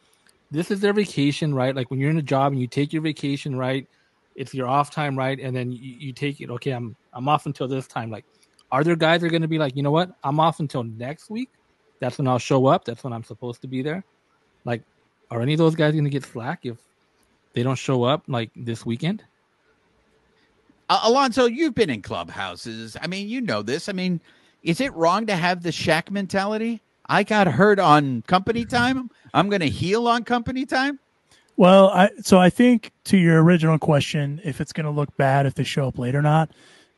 Speaker 5: this is their vacation, right? Like when you're in a job and you take your vacation, right? It's your off time, right? And then you, you take it. Okay, I'm I'm off until this time. Like, are there guys that are going to be like, you know what? I'm off until next week. That's when I'll show up. That's when I'm supposed to be there. Like, are any of those guys going to get slack if they don't show up like this weekend?
Speaker 2: Uh, Alonso, you've been in clubhouses. I mean, you know this. I mean, is it wrong to have the Shaq mentality? I got hurt on company time. I'm going to heal on company time.
Speaker 4: Well, I so I think to your original question, if it's going to look bad if they show up late or not,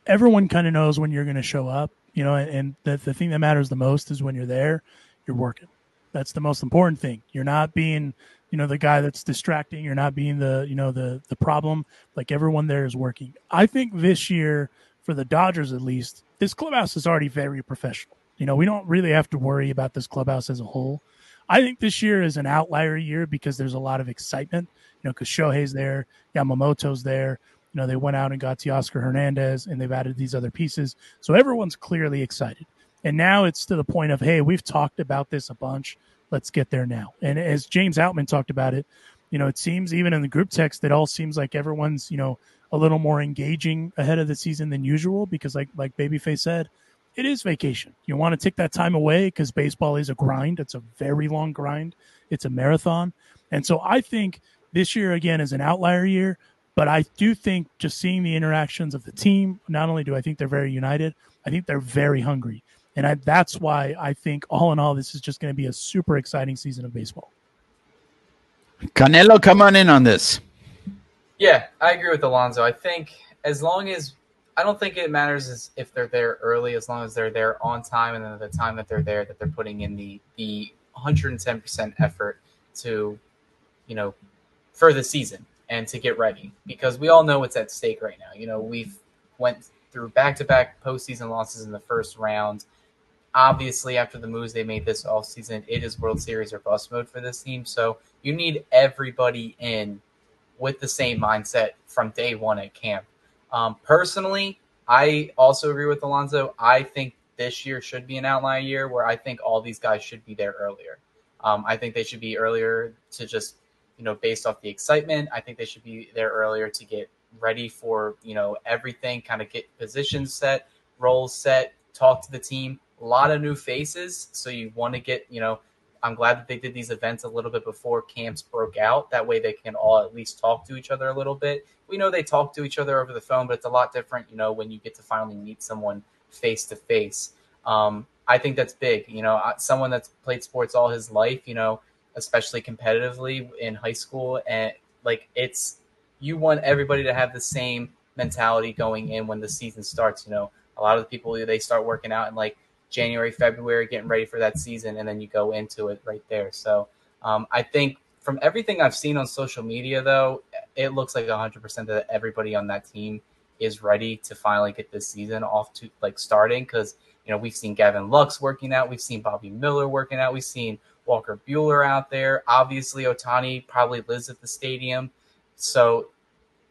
Speaker 4: everyone kind of knows when you're going to show up. You know, and the the thing that matters the most is when you're there, you're working. That's the most important thing. You're not being, you know, the guy that's distracting. You're not being the, you know, the the problem. Like everyone there is working. I think this year for the Dodgers at least, this clubhouse is already very professional. You know, we don't really have to worry about this clubhouse as a whole. I think this year is an outlier year because there's a lot of excitement. You know, because Shohei's there, Yamamoto's there. You know, they went out and got Teoscar Hernandez, and they've added these other pieces. So everyone's clearly excited. And now it's to the point of, hey, we've talked about this a bunch. Let's get there now. And as James Outman talked about it, you know, it seems even in the group text, it all seems like everyone's, you know, a little more engaging ahead of the season than usual because, like like Babyface said, it is vacation. You want to take that time away because baseball is a grind. It's a very long grind. It's a marathon. And so I think this year again is an outlier year, but I do think just seeing the interactions of the team, not only do I think they're very united, I think they're very hungry. And I, that's why I think all in all, this is just going to be a super exciting season of baseball.
Speaker 2: Canelo, come on in on this.
Speaker 3: Yeah, I agree with Alonso. I think as long as I don't think it matters if they're there early, as long as they're there on time and then the time that they're there, that they're putting in the the 110% effort to, you know, for the season and to get ready because we all know what's at stake right now. You know, we've went through back-to-back postseason losses in the first round obviously after the moves they made this off season, it is World Series or bust mode for this team. So you need everybody in with the same mindset from day one at camp. Um, personally, I also agree with Alonso. I think this year should be an outlier year where I think all these guys should be there earlier. Um, I think they should be earlier to just, you know, based off the excitement. I think they should be there earlier to get ready for, you know, everything, kind of get positions set, roles set, talk to the team a lot of new faces. So you want to get, you know, I'm glad that they did these events a little bit before camps broke out. That way they can all at least talk to each other a little bit. We know they talk to each other over the phone, but it's a lot different, you know, when you get to finally meet someone face to face. Um I think that's big. You know, someone that's played sports all his life, you know, especially competitively in high school, and like it's you want everybody to have the same mentality going in when the season starts. You know, a lot of the people they start working out in like January, February, getting ready for that season, and then you go into it right there. So um, I think from everything I've seen on social media, though, it looks like 100% that everybody on that team is ready to finally get this season off to like starting because you know we've seen Gavin Lux working out, we've seen Bobby Miller working out, we've seen Walker Buehler out there. Obviously, Ohtani probably lives at the stadium, so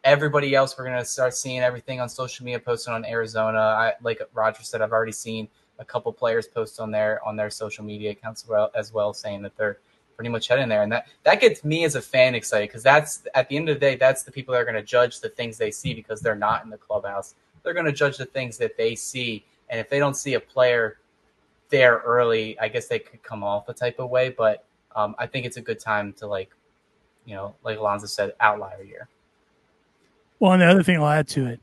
Speaker 3: everybody else we're gonna start seeing everything on social media posted on Arizona. I like Roger said, I've already seen a couple players post on their on their social media accounts as well, as well saying that they're pretty much heading there, and that that gets me as a fan excited because that's at the end of the day, that's the people that are going to judge the things they see because they're not in the clubhouse. They're going to judge the things that they see, and if they don't see a player there early, I guess they could come off a type of way. But um, I think it's a good time to like, you know, like Alonso said, outlier year.
Speaker 4: Well, and the other thing I'll add to it,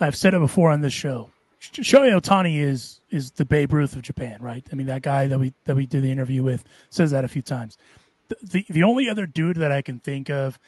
Speaker 4: I've said it before on this show. Shohei Ohtani is is the Babe Ruth of Japan, right? I mean, that guy that we that we did the interview with says that a few times. The, the, the only other dude that I can think of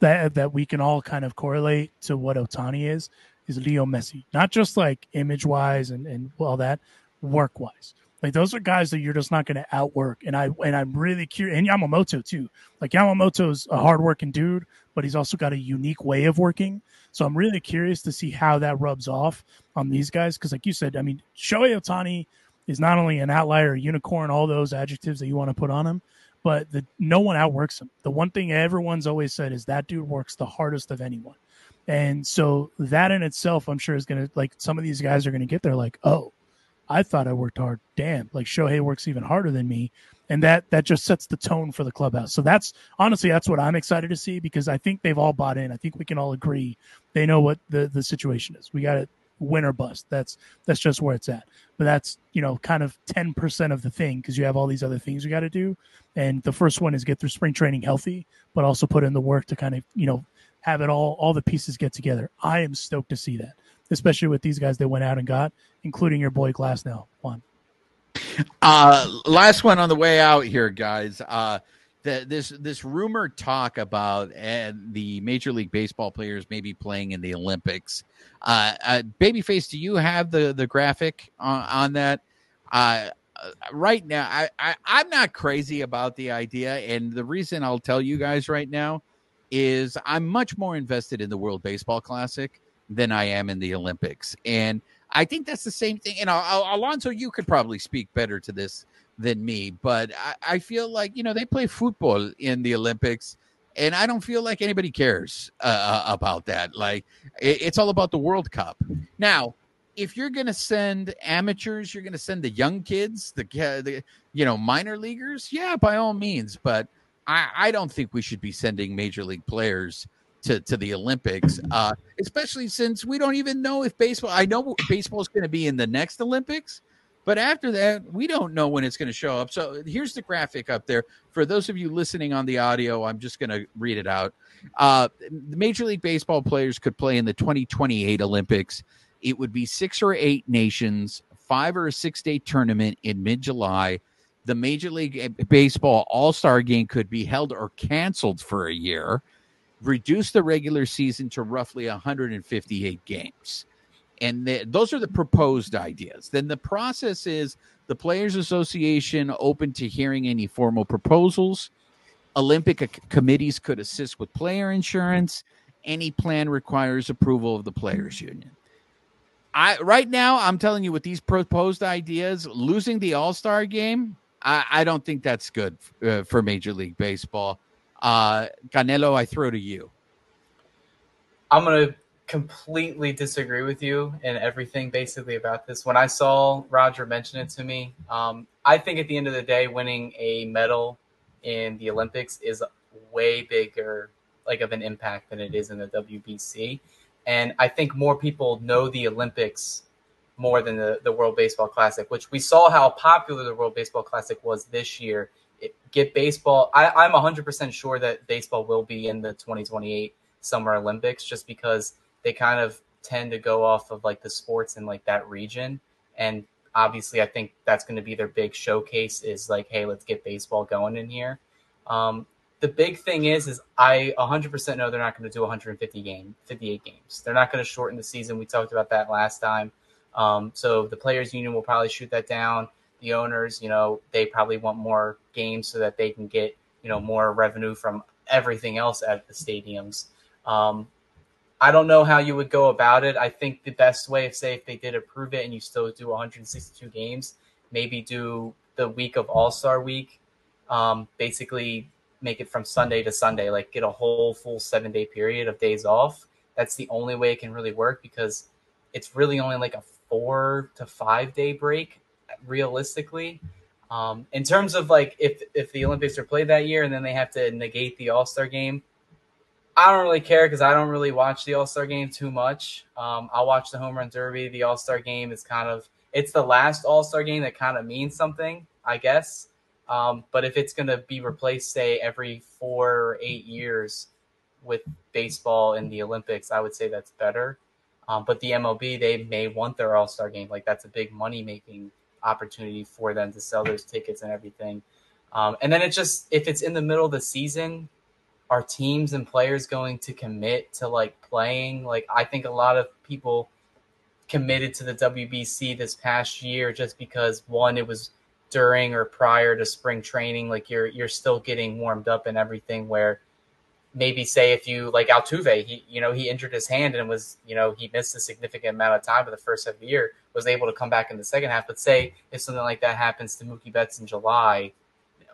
Speaker 4: that that we can all kind of correlate to what Ohtani is is Leo Messi. Not just like image wise and, and all that, work wise. Like those are guys that you're just not going to outwork. And I and I'm really curious. And Yamamoto too. Like Yamamoto's a hardworking dude, but he's also got a unique way of working. So I'm really curious to see how that rubs off on these guys. Because like you said, I mean, Shohei Ohtani is not only an outlier, a unicorn, all those adjectives that you want to put on him, but the, no one outworks him. The one thing everyone's always said is that dude works the hardest of anyone. And so that in itself, I'm sure is going to like some of these guys are going to get there like, oh, I thought I worked hard. Damn, like Shohei works even harder than me. And that that just sets the tone for the clubhouse. So that's honestly that's what I'm excited to see because I think they've all bought in. I think we can all agree they know what the the situation is. We got it win or bust. That's that's just where it's at. But that's you know kind of ten percent of the thing because you have all these other things you got to do. And the first one is get through spring training healthy, but also put in the work to kind of you know have it all all the pieces get together. I am stoked to see that, especially with these guys that went out and got, including your boy Glasnow. One.
Speaker 2: Uh, last one on the way out here, guys. Uh, the, this this rumored talk about uh, the Major League Baseball players maybe playing in the Olympics. Uh, uh, Babyface, do you have the the graphic on, on that? Uh, right now, I, I I'm not crazy about the idea, and the reason I'll tell you guys right now is I'm much more invested in the World Baseball Classic than I am in the Olympics. And I think that's the same thing. And Alonso, you could probably speak better to this than me, but I, I, feel like, you know, they play football in the Olympics. And I don't feel like anybody cares uh, uh about that. Like, it, it's all about the World Cup. Now, if you're going to send amateurs, you're going to send the young kids, the, the, you know, minor leaguers, yeah, by all means. But I, I don't think we should be sending major league players to, to the Olympics, uh, especially since we don't even know if baseball. I know baseball is going to be in the next Olympics, but after that, we don't know when it's going to show up. So here's the graphic up there. For those of you listening on the audio, I'm just going to read it out. Uh, Major League Baseball players could play in the 2028 Olympics. It would be six or eight nations, five or a six day tournament in mid July the Major League Baseball All Star game could be held or canceled for a year, reduce the regular season to roughly 158 games. And the, those are the proposed ideas. Then the process is the Players Association open to hearing any formal proposals. Olympic committees could assist with player insurance. Any plan requires approval of the Players Union. I right now I'm telling you with these proposed ideas, losing the All Star game I, I don't think that's good uh, for Major League Baseball. Uh, Canelo, I throw to you.
Speaker 3: I'm going to completely disagree with you and everything basically about this. When I saw Roger mention it to me, um, I think at the end of the day, winning a medal in the Olympics is way bigger, like of an impact than it is in the WBC. And I think more people know the Olympics more than the, the World Baseball Classic, which we saw how popular the World Baseball Classic was this year. Get baseball. I, I'm 100% sure that baseball will be in the 2028 Summer Olympics just because they kind of tend to go off of like the sports in like that region. And obviously, I think that's going to be their big showcase is like, hey, let's get baseball going in here. Um, the big thing is, is I 100% know they're not going to do 150 game, 58 games. They're not going to shorten the season. We talked about that last time. Um, so the players union will probably shoot that down. The owners, you know, they probably want more games so that they can get, you know, more revenue from everything else at the stadiums. Um, I don't know how you would go about it. I think the best way, if say if they did approve it and you still do 162 games, maybe do the week of All Star Week. Um, basically, make it from Sunday to Sunday, like get a whole full seven day period of days off. That's the only way it can really work because it's really only like a four to five day break realistically. Um, in terms of like if if the Olympics are played that year and then they have to negate the All Star game, I don't really care because I don't really watch the All Star game too much. Um, I'll watch the home run derby. The All Star game is kind of it's the last All Star game that kind of means something, I guess. Um, but if it's going to be replaced, say every four or eight years with baseball in the Olympics, I would say that's better. Um, but the MLB, they may want their All Star game. Like that's a big money making opportunity for them to sell those tickets and everything. Um, and then it just if it's in the middle of the season, are teams and players going to commit to like playing? Like I think a lot of people committed to the WBC this past year just because one, it was during or prior to spring training, like you're you're still getting warmed up and everything where maybe say if you like Altuve, he you know he injured his hand and was you know he missed a significant amount of time for the first half of the year, was able to come back in the second half. But say if something like that happens to Mookie Betts in July,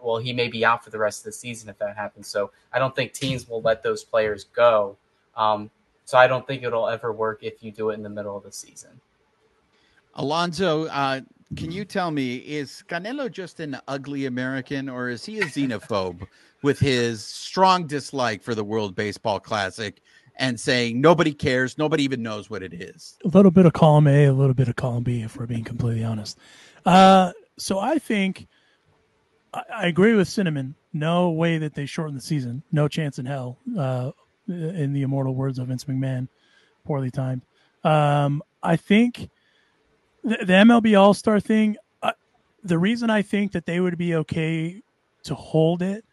Speaker 3: well he may be out for the rest of the season if that happens. So I don't think teams will let those players go. Um, so I don't think it'll ever work if you do it in the middle of the season.
Speaker 2: Alonso, uh, can you tell me is Canelo just an ugly American or is he a xenophobe with his strong dislike for the World Baseball Classic and saying nobody cares, nobody even knows what it is?
Speaker 4: A little bit of column A, a little bit of column B, if we're being completely honest. Uh, so I think I, I, agree with Cinnamon. No way that they shorten the season. No chance in hell. Uh, in the immortal words of Vince McMahon, poorly timed. Um, I think the, the MLB All Star thing. Uh, the reason I think that they would be okay to hold it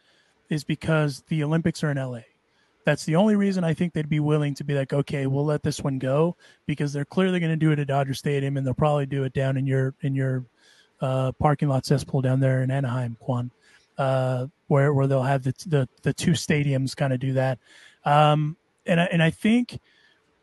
Speaker 4: is because the Olympics are in LA. That's the only reason I think they'd be willing to be like, okay, we'll let this one go because they're clearly going to do it at Dodger Stadium and they'll probably do it down in your in your uh, parking lot cesspool down there in Anaheim, Quan, uh, where where they'll have the the, the two stadiums kind of do that. Um, and I, and I think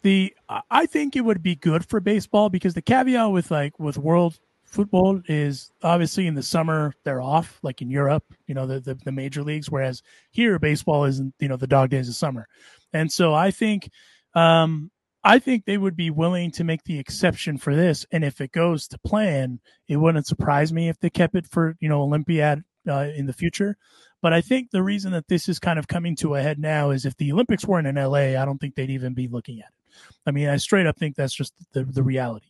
Speaker 4: the I think it would be good for baseball because the caveat with like with world football is obviously in the summer they're off like in Europe, you know, the, the, the major leagues, whereas here baseball isn't, you know, the dog days of summer. And so I think um I think they would be willing to make the exception for this. And if it goes to plan, it wouldn't surprise me if they kept it for, you know, Olympiad uh, in the future. But I think the reason that this is kind of coming to a head now is if the Olympics weren't in LA, I don't think they'd even be looking at it. I mean, I straight up think that's just the, the reality.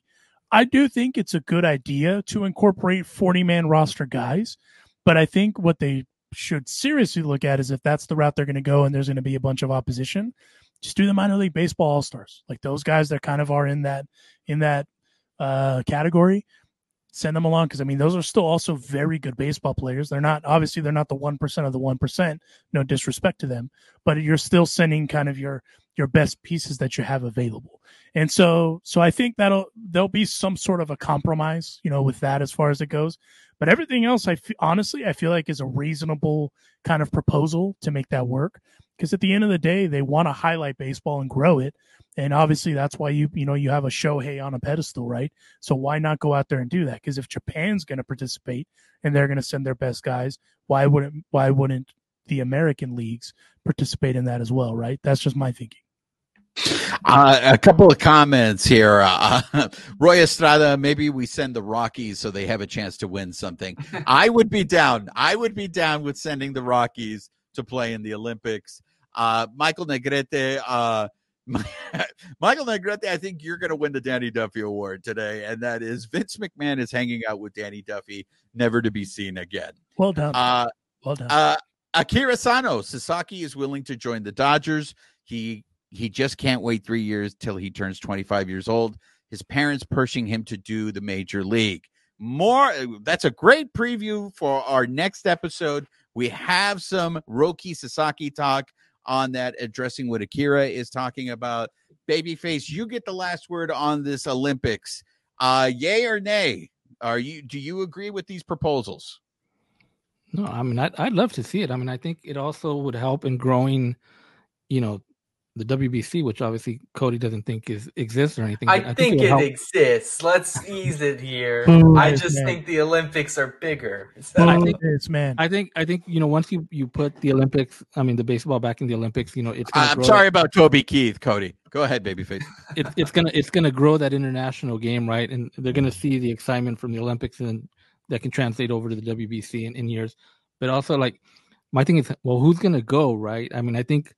Speaker 4: I do think it's a good idea to incorporate 40 man roster guys, but I think what they should seriously look at is if that's the route they're going to go and there's going to be a bunch of opposition, just do the minor league baseball all stars. Like those guys that kind of are in that in that uh, category send them along because I mean those are still also very good baseball players. They're not obviously they're not the one percent of the one percent. No disrespect to them, but you're still sending kind of your your best pieces that you have available. And so so I think that'll there'll be some sort of a compromise, you know, with that as far as it goes. But everything else, I f- honestly I feel like is a reasonable kind of proposal to make that work because at the end of the day they want to highlight baseball and grow it and obviously that's why you you know you have a Shohei on a pedestal, right? So why not go out there and do that? Because if Japan's going to participate and they're going to send their best guys, why wouldn't why wouldn't the American leagues participate in that as well, right? That's just my thinking.
Speaker 2: Uh, a couple of comments here. Uh, Roy Estrada, maybe we send the Rockies so they have a chance to win something. I would be down. I would be down with sending the Rockies to play in the Olympics. Uh, Michael Negrete, uh, Michael Negrete, I think you're going to win the Danny Duffy Award today, and that is Vince McMahon is hanging out with Danny Duffy, never to be seen again.
Speaker 4: Well done.
Speaker 2: Uh,
Speaker 4: well done.
Speaker 2: Uh, Akira Sano, Sasaki is willing to join the Dodgers. He he just can't wait three years till he turns 25 years old. His parents pushing him to do the major league. More. That's a great preview for our next episode. We have some Roki Sasaki talk on that, addressing what Akira is talking about. Babyface, you get the last word on this Olympics. Uh, yay or nay? Are you do you agree with these proposals?
Speaker 5: No, I mean I'd, I'd love to see it. I mean I think it also would help in growing, you know, the WBC, which obviously Cody doesn't think is exists or anything.
Speaker 3: I, I think, think, it, exists. Let's ease it here. I just man. think the Olympics are bigger.
Speaker 4: I think it's man.
Speaker 5: I think I think you know once you you put the Olympics, I mean the baseball back in the Olympics, you know it's.
Speaker 2: I'm sorry that. about Toby Keith, Cody. Go ahead, babyface.
Speaker 5: It, it's gonna it's gonna grow that international game, right? And they're gonna see the excitement from the Olympics and that can translate over to the WBC in, in years. But also like my thing is, well, who's gonna go, right? I mean, I think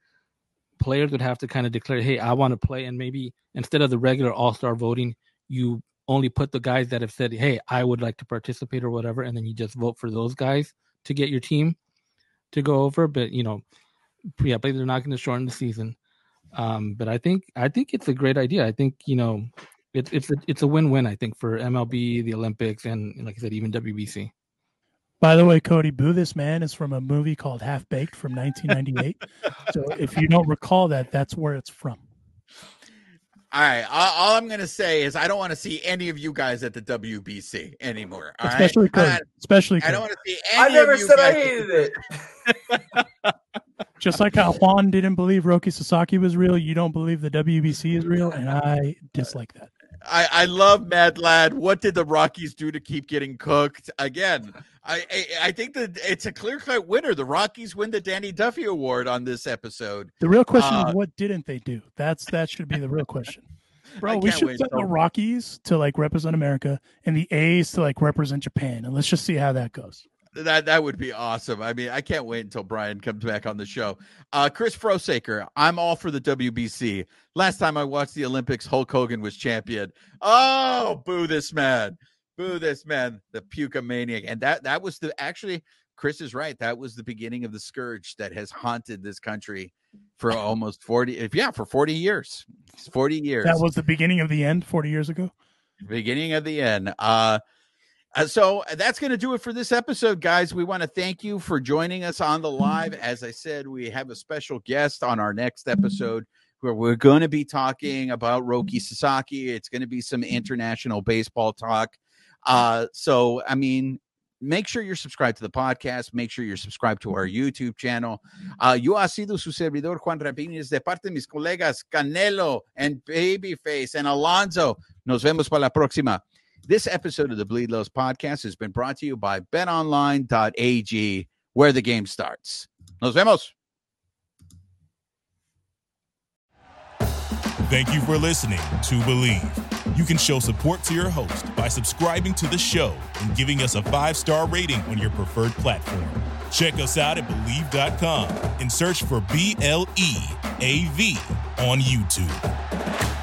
Speaker 5: players would have to kind of declare, hey, I want to play. And maybe instead of the regular all star voting, you only put the guys that have said, hey, I would like to participate or whatever. And then you just vote for those guys to get your team to go over. But, you know, yeah, but they're not going to shorten the season. Um, but I think I think it's a great idea. I think you know it's it's a, it's a win win. I think for MLB, the Olympics, and like I said, even WBC.
Speaker 4: By the way, Cody, Boo This Man is from a movie called Half Baked from 1998. so if you don't recall that, that's where it's from.
Speaker 2: All right. All, all I'm going to say is I don't want to see any of you guys at the WBC anymore. all right?
Speaker 4: Especially Cody.
Speaker 2: I,
Speaker 4: Especially
Speaker 2: I
Speaker 4: Cody.
Speaker 2: don't want to see
Speaker 3: I
Speaker 2: any
Speaker 3: never
Speaker 2: of you
Speaker 3: said I
Speaker 2: guys-
Speaker 3: hated it.
Speaker 4: Just like how Juan didn't believe Roki Sasaki was real, you don't believe the WBC is real, and I dislike that.
Speaker 2: I, I love Mad Lad. What did the Rockies do to keep getting cooked? Again, I I, I think that it's a clear cut winner. The Rockies win the Danny Duffy Award on this episode.
Speaker 4: The real question
Speaker 2: Uh,
Speaker 4: is what didn't they do? That's that should be the real question. Bro, we should send the Rockies to like represent America and the A's to like represent Japan, and let's just see how that goes.
Speaker 2: That that would be awesome. I mean, I can't wait until Brian comes back on the show. Uh, Chris Frosaker, I'm all for the WBC. Last time I watched the Olympics, Hulk Hogan was champion. Oh, boo this man, boo this man, the puka maniac, and that that was the actually. Chris is right. That was the beginning of the scourge that has haunted this country for almost 40 if yeah for 40 years 40 years
Speaker 4: That was the beginning of the end 40 years ago.
Speaker 2: beginning of the end. Uh, uh, so that's going to do it for this episode, guys. We want to thank you for joining us on the live. As I said, we have a special guest on our next episode where we're going to be talking about Roki Sasaki. It's going to be some international baseball talk. Uh, so, I mean, make sure you're subscribed to the podcast. Make sure you're subscribed to our YouTube channel. Uh, yo ha sido su servidor Juan Rapines de parte de mis colegas Canelo and Babyface and Alonso. Nos vemos para la próxima. This episode of the Bleed Lows podcast has been brought to you by betonline.ag, where the game starts. Nos vemos.
Speaker 9: Thank you for listening to Bleav. You can show support to your host by subscribing to the show and giving us a five star rating on your preferred platform. Check us out at Bleav.com and search for B L E A V on YouTube.